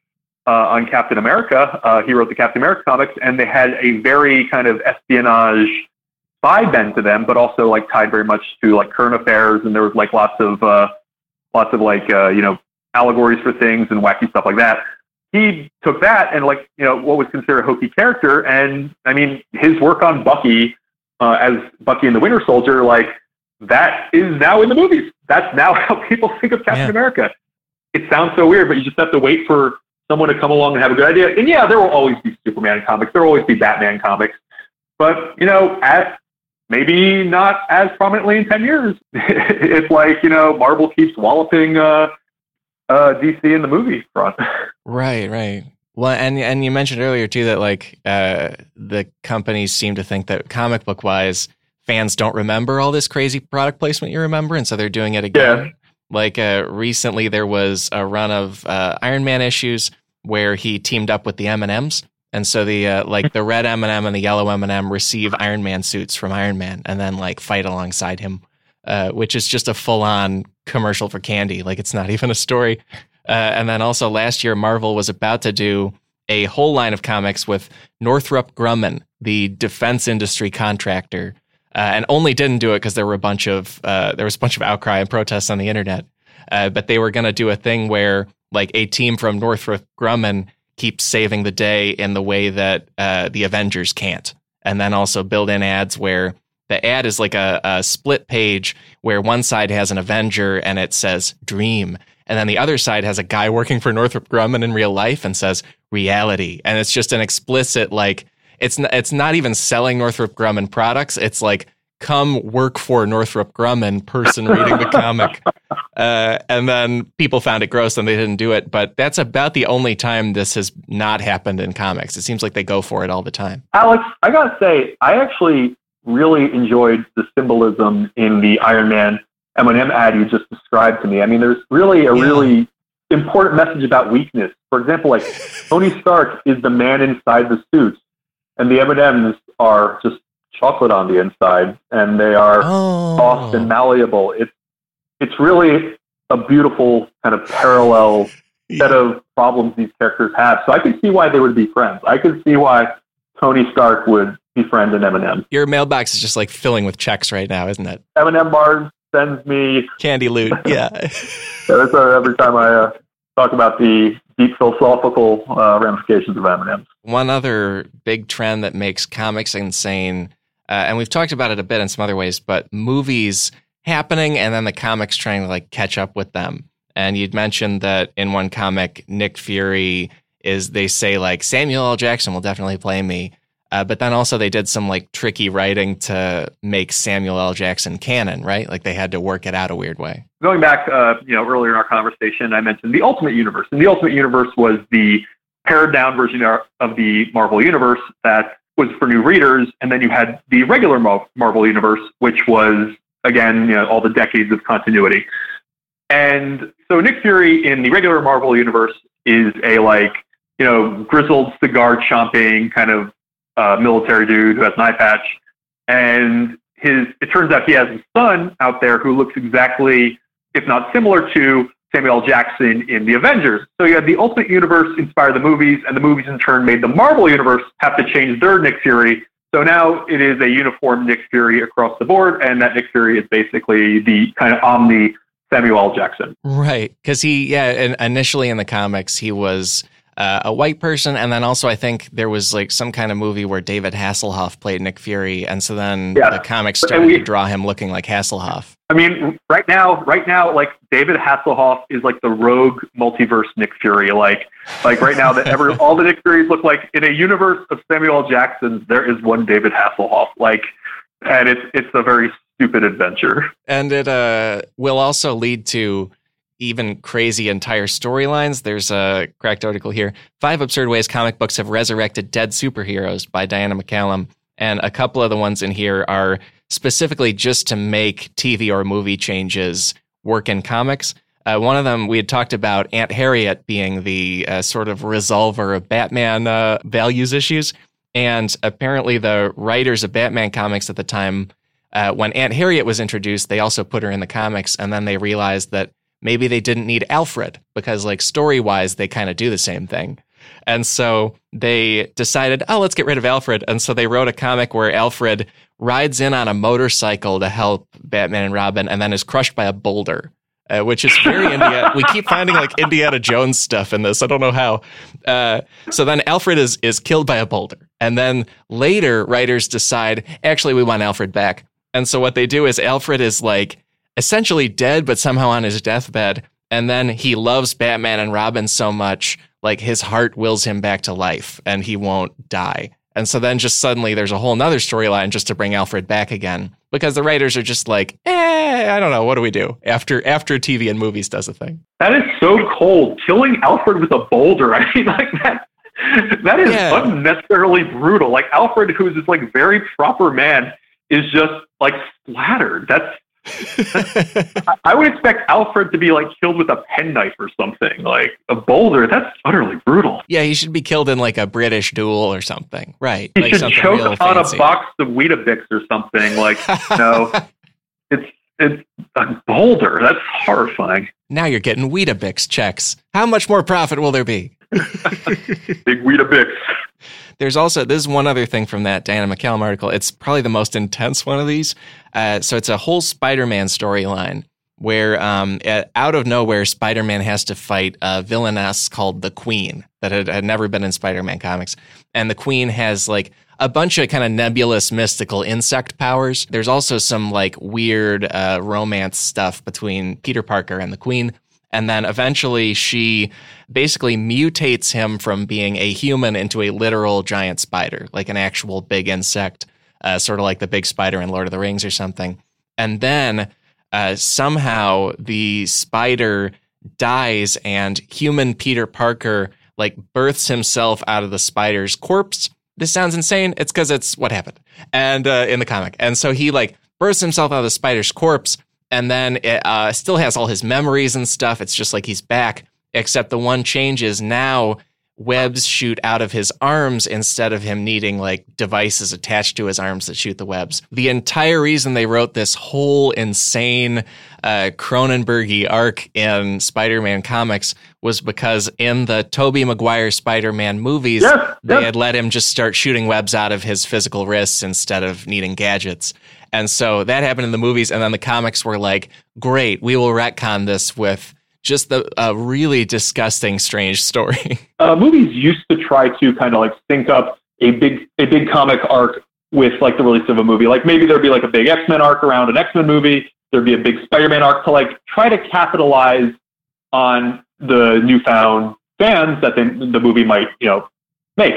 uh, on Captain America. Uh, he wrote the Captain America comics, and they had a very kind of espionage spy bend to them, but also like tied very much to like current affairs, and there was like lots of uh, lots of like uh, you know allegories for things and wacky stuff like that. He took that and like you know what was considered a hokey character, and I mean his work on Bucky uh, as Bucky and the Winter Soldier, like that is now in the movies. That's now [laughs] how people think of Captain yeah. America. It sounds so weird, but you just have to wait for someone to come along and have a good idea. And yeah, there will always be Superman comics. There will always be Batman comics. But you know, at maybe not as prominently in 10 years. [laughs] it's like, you know, Marvel keeps walloping uh, uh, DC in the movie front. [laughs] right, right. Well, and and you mentioned earlier too that like uh, the companies seem to think that comic book wise, fans don't remember all this crazy product placement you remember, and so they're doing it again. Yeah. Like uh, recently, there was a run of uh, Iron Man issues where he teamed up with the M and M's, and so the uh, like the red M and m and the yellow M and m receive Iron Man suits from Iron Man, and then like fight alongside him, uh, which is just a full on commercial for candy. Like it's not [laughs] even a story. Uh, and then also last year, Marvel was about to do a whole line of comics with Northrop Grumman, the defense industry contractor, uh, and only didn't do it because there were a bunch of uh, there was a bunch of outcry and protests on the internet. Uh, but they were going to do a thing where like a team from Northrop Grumman keeps saving the day in the way that uh, the Avengers can't, and then also build in ads where the ad is like a, a split page where one side has an Avenger and it says Dream, and then the other side has a guy working for Northrop Grumman in real life and says reality. And it's just an explicit, like, it's, it's not even selling Northrop Grumman products. It's like, come work for Northrop Grumman person reading the comic. [laughs] Uh, and then people found it gross and they didn't do it. But that's about the only time this has not happened in comics. It seems like they go for it all the time. Alex, I got to say, I actually really enjoyed the symbolism in the Iron Man M&M ad you just described to me. I mean, there's really a yeah. really important message about weakness. For example, like [laughs] Tony Stark is the man inside the suit, and the M&Ms are just chocolate on the inside, and they are oh. soft and malleable. It's it's really a beautiful kind of parallel yeah. [laughs] set of problems these characters have. So I could see why they would be friends. I could see why Tony Stark would befriend an M&M. Your mailbox is just like filling with checks right now, isn't it? M&M Mars sends me candy loot. [laughs] Yeah, that's every time I uh, talk about the deep philosophical uh, ramifications of M&Ms. One other big trend that makes comics insane, uh, and we've talked about it a bit in some other ways, but movies happening and then the comics trying to like catch up with them. And you'd mentioned that in one comic, Nick Fury is they say like Samuel L. Jackson will definitely play me. Uh, but then also they did some like tricky writing to make Samuel L. Jackson canon, right? Like they had to work it out a weird way. Going back, uh, you know, earlier in our conversation, I mentioned the Ultimate Universe, and the Ultimate Universe was the pared down version of the Marvel Universe that was for new readers, and then you had the regular Marvel Universe, which was again, you know, all the decades of continuity. And so Nick Fury in the regular Marvel Universe is a like, you know, grizzled cigar chomping kind of uh, military dude who has an eye patch, and his it turns out he has a son out there who looks exactly, if not similar to Samuel Jackson in the Avengers. So you had the Ultimate Universe inspire the movies, and the movies in turn made the Marvel Universe have to change their Nick Fury. So now it is a uniform Nick Fury across the board, and that Nick Fury is basically the kind of omni Samuel Jackson. Right, because he, yeah, and initially in the comics he was uh, a white person, and then also I think there was like some kind of movie where David Hasselhoff played Nick Fury, and so then yeah. the comics started we, to draw him looking like Hasselhoff. I mean, right now, right now, like David Hasselhoff is like the rogue multiverse Nick Fury. Like, like right now, that every all the Nick Furies look like in a universe of Samuel L. Jackson's, there is one David Hasselhoff. Like, and it's it's a very stupid adventure. And it uh, will also lead to even crazy entire storylines. There's a cracked article here. Five absurd ways comic books have resurrected dead superheroes by Diana McCallum. And a couple of the ones in here are specifically just to make TV or movie changes work in comics. Uh, one of them, we had talked about Aunt Harriet being the uh, sort of resolver of Batman uh, values issues. And apparently, the writers of Batman comics at the time, uh, when Aunt Harriet was introduced, they also put her in the comics. And then they realized that maybe they didn't need Alfred because, like, story wise, they kind of do the same thing. And so they decided, oh, let's get rid of Alfred. And so they wrote a comic where Alfred rides in on a motorcycle to help Batman and Robin and then is crushed by a boulder. Uh, which is very [laughs] Indiana. We keep finding like Indiana Jones stuff in this. I don't know how. Uh, so then Alfred is is killed by a boulder, and then later writers decide actually we want Alfred back. And so what they do is Alfred is like essentially dead, but somehow on his deathbed. And then he loves Batman and Robin so much, like his heart wills him back to life and he won't die. And so then just suddenly there's a whole nother storyline just to bring Alfred back again because the writers are just like, eh, I don't know, what do we do after after TV and movies does a thing? That is so cold. Killing Alfred with a boulder. [laughs] I mean, like that. That is yeah. unnecessarily brutal. Like Alfred, who's this like very proper man, is just like splattered. That's I would expect Alfred to be like killed with a penknife or something, like a boulder. That's utterly brutal. Yeah, he should be killed in like a British duel or something, right? He like should choke on fancy. a box of Weetabix or something. Like, no, [laughs] it's it's a boulder. That's horrifying. Now you're getting Weetabix checks. How much more profit will there be? [laughs] Big Weetabix. There's also this is one other thing from that Diana McCallum article. It's probably the most intense one of these. Uh, so it's a whole Spider-Man storyline where um, out of nowhere, Spider-Man has to fight a villainess called the Queen that had, had never been in Spider-Man comics, and the Queen has like a bunch of kind of nebulous mystical insect powers. There's also some like weird uh, romance stuff between Peter Parker and the Queen. And then eventually she basically mutates him from being a human into a literal giant spider, like an actual big insect, uh, sort of like the big spider in Lord of the Rings or something. And then uh, somehow the spider dies and human Peter Parker like births himself out of the spider's corpse this sounds insane. It's because it's what happened and uh, in the comic. And so he like bursts himself out of the spider's corpse and then it uh, still has all his memories and stuff. It's just like he's back, except the one change is now webs shoot out of his arms instead of him needing like devices attached to his arms that shoot the webs. The entire reason they wrote this whole insane uh, Cronenbergy arc in Spider-Man comics was because in the Tobey Maguire Spider-Man movies, they had let him just start shooting webs out of his physical wrists instead of needing gadgets. And so that happened in the movies, and then the comics were like, "Great, we will retcon this with just the a really disgusting, strange story." [laughs] Uh, movies used to try to kind of like sync up a big a big comic arc with like the release of a movie. Like maybe there'd be like a big X Men arc around an X Men movie, there'd be a big Spider-Man arc to like try to capitalize on the newfound fans that the, the movie might, you know, make.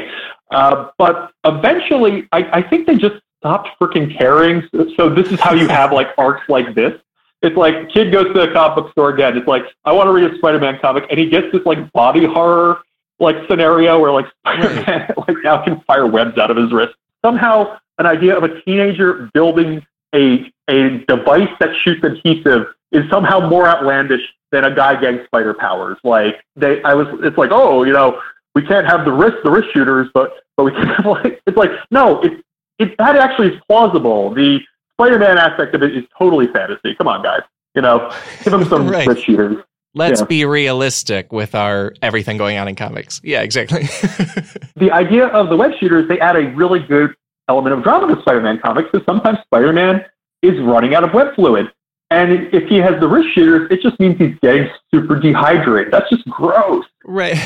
Uh, but eventually, I, I think they just stopped freaking caring. So this is how you have like arcs like this. It's like kid goes to the comic book store again. It's like I want to read a Spider-Man comic, and he gets this like body horror like scenario where like Spider-Man [laughs] like now can fire webs out of his wrist. Somehow, an idea of a teenager building a a device that shoots adhesive is somehow more outlandish than a guy getting spider powers. Like they, I was, it's like, oh, you know, we can't have the wrist, the wrist shooters, but but we can have like, it's like, no, it, it that actually is plausible. The Spider-Man aspect of it is totally fantasy. Come on, guys, you know, give them some [laughs] right. shooters. Let's yeah. be realistic with our everything going on in comics. Yeah, exactly. [laughs] the idea of the web shooters, they add a really good element of drama to Spider-Man comics because sometimes Spider-Man is running out of web fluid. And if he has the wrist shooters, it just means he's getting super dehydrated. That's just gross. Right.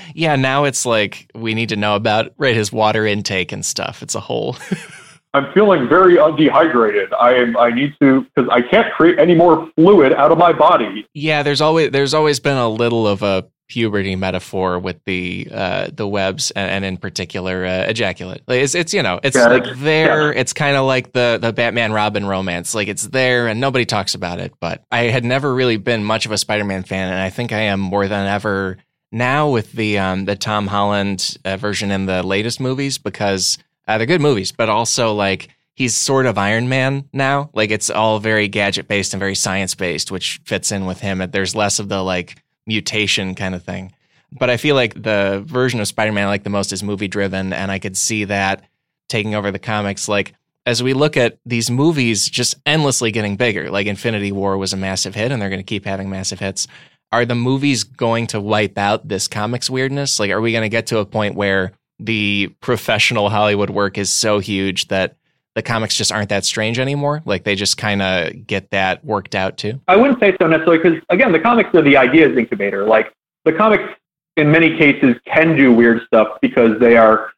[laughs] yeah, now it's like we need to know about right his water intake and stuff. It's a whole [laughs] I'm feeling very dehydrated. I am. I need to because I can't create any more fluid out of my body. Yeah, there's always there's always been a little of a puberty metaphor with the uh, the webs and, and in particular uh, ejaculate. Like it's it's you know it's yeah, like there. Yeah. It's kind of like the the Batman Robin romance. Like it's there and nobody talks about it. But I had never really been much of a Spider Man fan, and I think I am more than ever now with the um, the Tom Holland uh, version in the latest movies because uh, they're good movies, but also like he's sort of Iron Man now. Like it's all very gadget based and very science based, which fits in with him. There's less of the like mutation kind of thing. But I feel like the version of Spider Man I like the most is movie driven, and I could see that taking over the comics. Like as we look at these movies just endlessly getting bigger, like Infinity War was a massive hit, and they're going to keep having massive hits. Are the movies going to wipe out this comics weirdness? Like, are we going to get to a point where the professional Hollywood work is so huge that the comics just aren't that strange anymore? Like they just kind of get that worked out too? I wouldn't say so necessarily because, again, the comics are the ideas incubator. Like the comics, in many cases, can do weird stuff because they are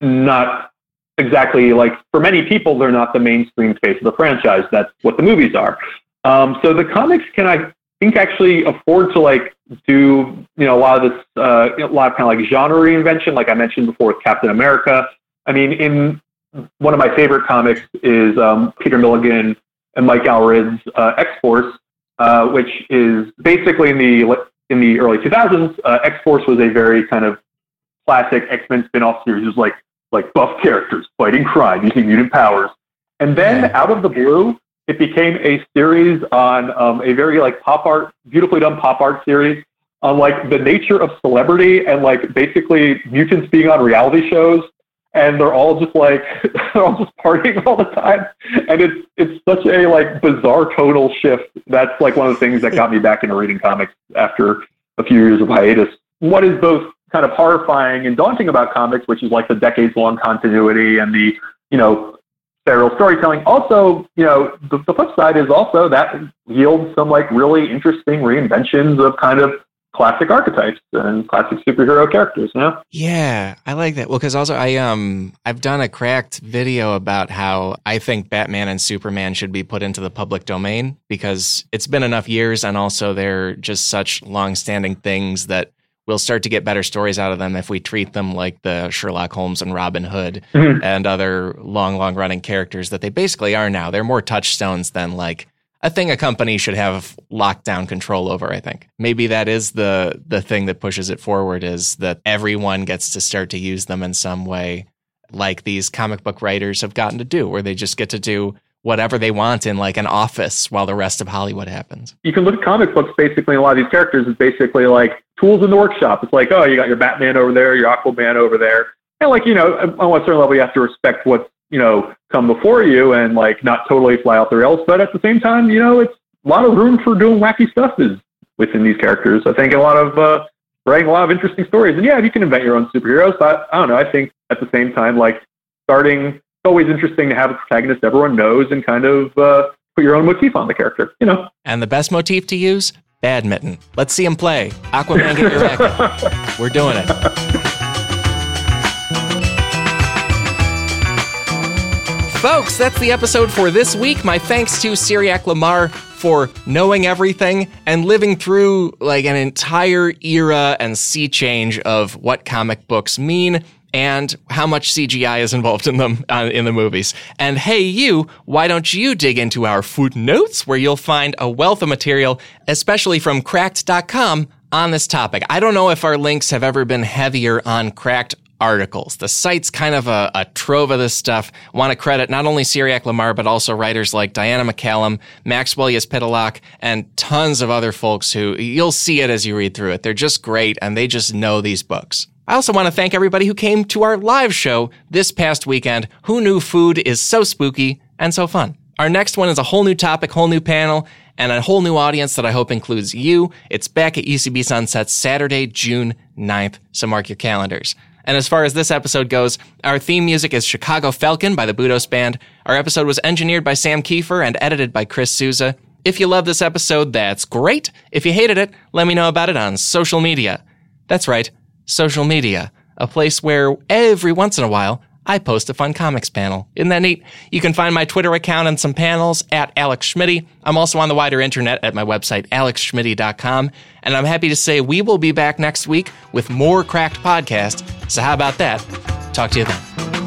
not exactly like, for many people, they're not the mainstream face of the franchise. That's what the movies are. Um, so the comics can, I think, actually afford to like do you know a lot of this uh, a lot of kind of like genre reinvention, like I mentioned before with Captain America. I mean, in one of my favorite comics is um, Peter Milligan and Mike Allred's uh, X Force, uh, which is basically in the in the early 2000s. Uh, X Force was a very kind of classic X Men spin-off series. It was like like buff characters fighting crime using mutant powers, and then out of the blue, it became a series on um, a very like pop art, beautifully done pop art series on like the nature of celebrity and like basically mutants being on reality shows and they're all just like [laughs] they're all just partying all the time, and it's it's such a like bizarre tonal shift. That's like one of the things that got me back into reading comics after a few years of hiatus. What is both kind of horrifying and daunting about comics, which is like the decades long continuity and the you know serial storytelling. Also, you know, the, the flip side is also that yields some like really interesting reinventions of kind of classic archetypes and classic superhero characters you know yeah i like that well because also i um i've done a cracked video about how i think batman and superman should be put into the public domain because it's been enough years and also they're just such long-standing things that we'll start to get better stories out of them if we treat them like the Sherlock Holmes and Robin Hood mm-hmm. and other long, long running characters that they basically are now. They're more touchstones than like a thing a company should have lockdown control over, I think. Maybe that is the the thing that pushes it forward is that everyone gets to start to use them in some way like these comic book writers have gotten to do, where they just get to do whatever they want in like an office while the rest of Hollywood happens. You can look at comic books basically, a lot of these characters is basically like tools in the workshop. It's like, oh, you got your Batman over there, your Aquaman over there. And like, you know, on a certain level, you have to respect what's, you know, come before you and like not totally fly off the rails. But at the same time, you know, it's a lot of room for doing wacky stuff is within these characters. I think a lot of, uh, writing a lot of interesting stories. And yeah, you can invent your own superheroes. But I don't know. I think at the same time, like starting it's always interesting to have a protagonist everyone knows and kind of uh, put your own motif on the character, you know. And the best motif to use? Badminton. Let's see him play. Aquaman, get your racket. [laughs] We're doing it. Folks, that's the episode for this week. My thanks to Cyriaque Lamar for knowing everything and living through like an entire era and sea change of what comic books mean and how much CGI is involved in them uh, in the movies. And hey, you, why don't you dig into our footnotes where you'll find a wealth of material, especially from cracked.com on this topic. I don't know if our links have ever been heavier on cracked articles. The site's kind of a, a trove of this stuff. Want to credit not only Cyriaque Lamar, but also writers like Diana McCallum, Maxwell Yezpitelok, and tons of other folks who you'll see it as you read through it. They're just great and they just know these books. I also want to thank everybody who came to our live show this past weekend. Who knew food is so spooky and so fun? Our next one is a whole new topic, whole new panel, and a whole new audience that I hope includes you. It's back at UCB Sunset Saturday, June 9th, so mark your calendars. And as far as this episode goes, our theme music is Chicago Falcon by the Budos Band. Our episode was engineered by Sam Kiefer and edited by Chris Souza. If you love this episode, that's great. If you hated it, let me know about it on social media. That's right social media, a place where every once in a while I post a fun comics panel. Isn't that neat? You can find my Twitter account and some panels at Alex Schmitty. I'm also on the wider internet at my website, alexschmitty.com. And I'm happy to say we will be back next week with more Cracked Podcast. So how about that? Talk to you then.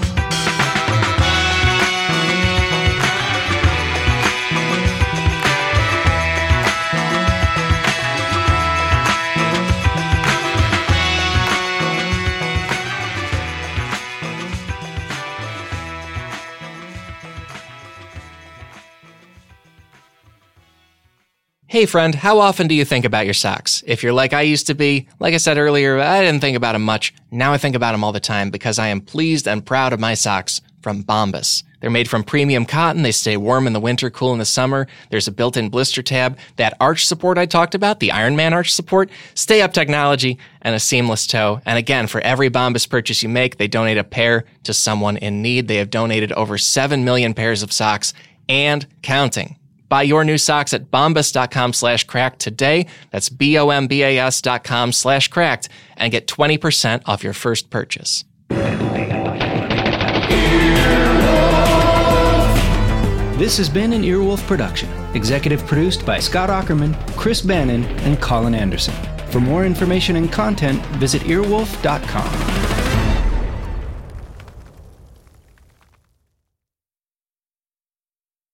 Hey friend, how often do you think about your socks? If you're like I used to be, like I said earlier, I didn't think about them much. Now I think about them all the time because I am pleased and proud of my socks from Bombas. They're made from premium cotton. They stay warm in the winter, cool in the summer. There's a built-in blister tab. That arch support I talked about, the Iron Man arch support, stay up technology, and a seamless toe. And again, for every Bombas purchase you make, they donate a pair to someone in need. They have donated over 7 million pairs of socks and counting. Buy your new socks at bombas.com slash cracked today. That's B-O-M-B-A-S dot com slash cracked and get 20% off your first purchase. This has been an Earwolf production, executive produced by Scott Aukerman, Chris Bannon, and Colin Anderson. For more information and content, visit earwolf.com.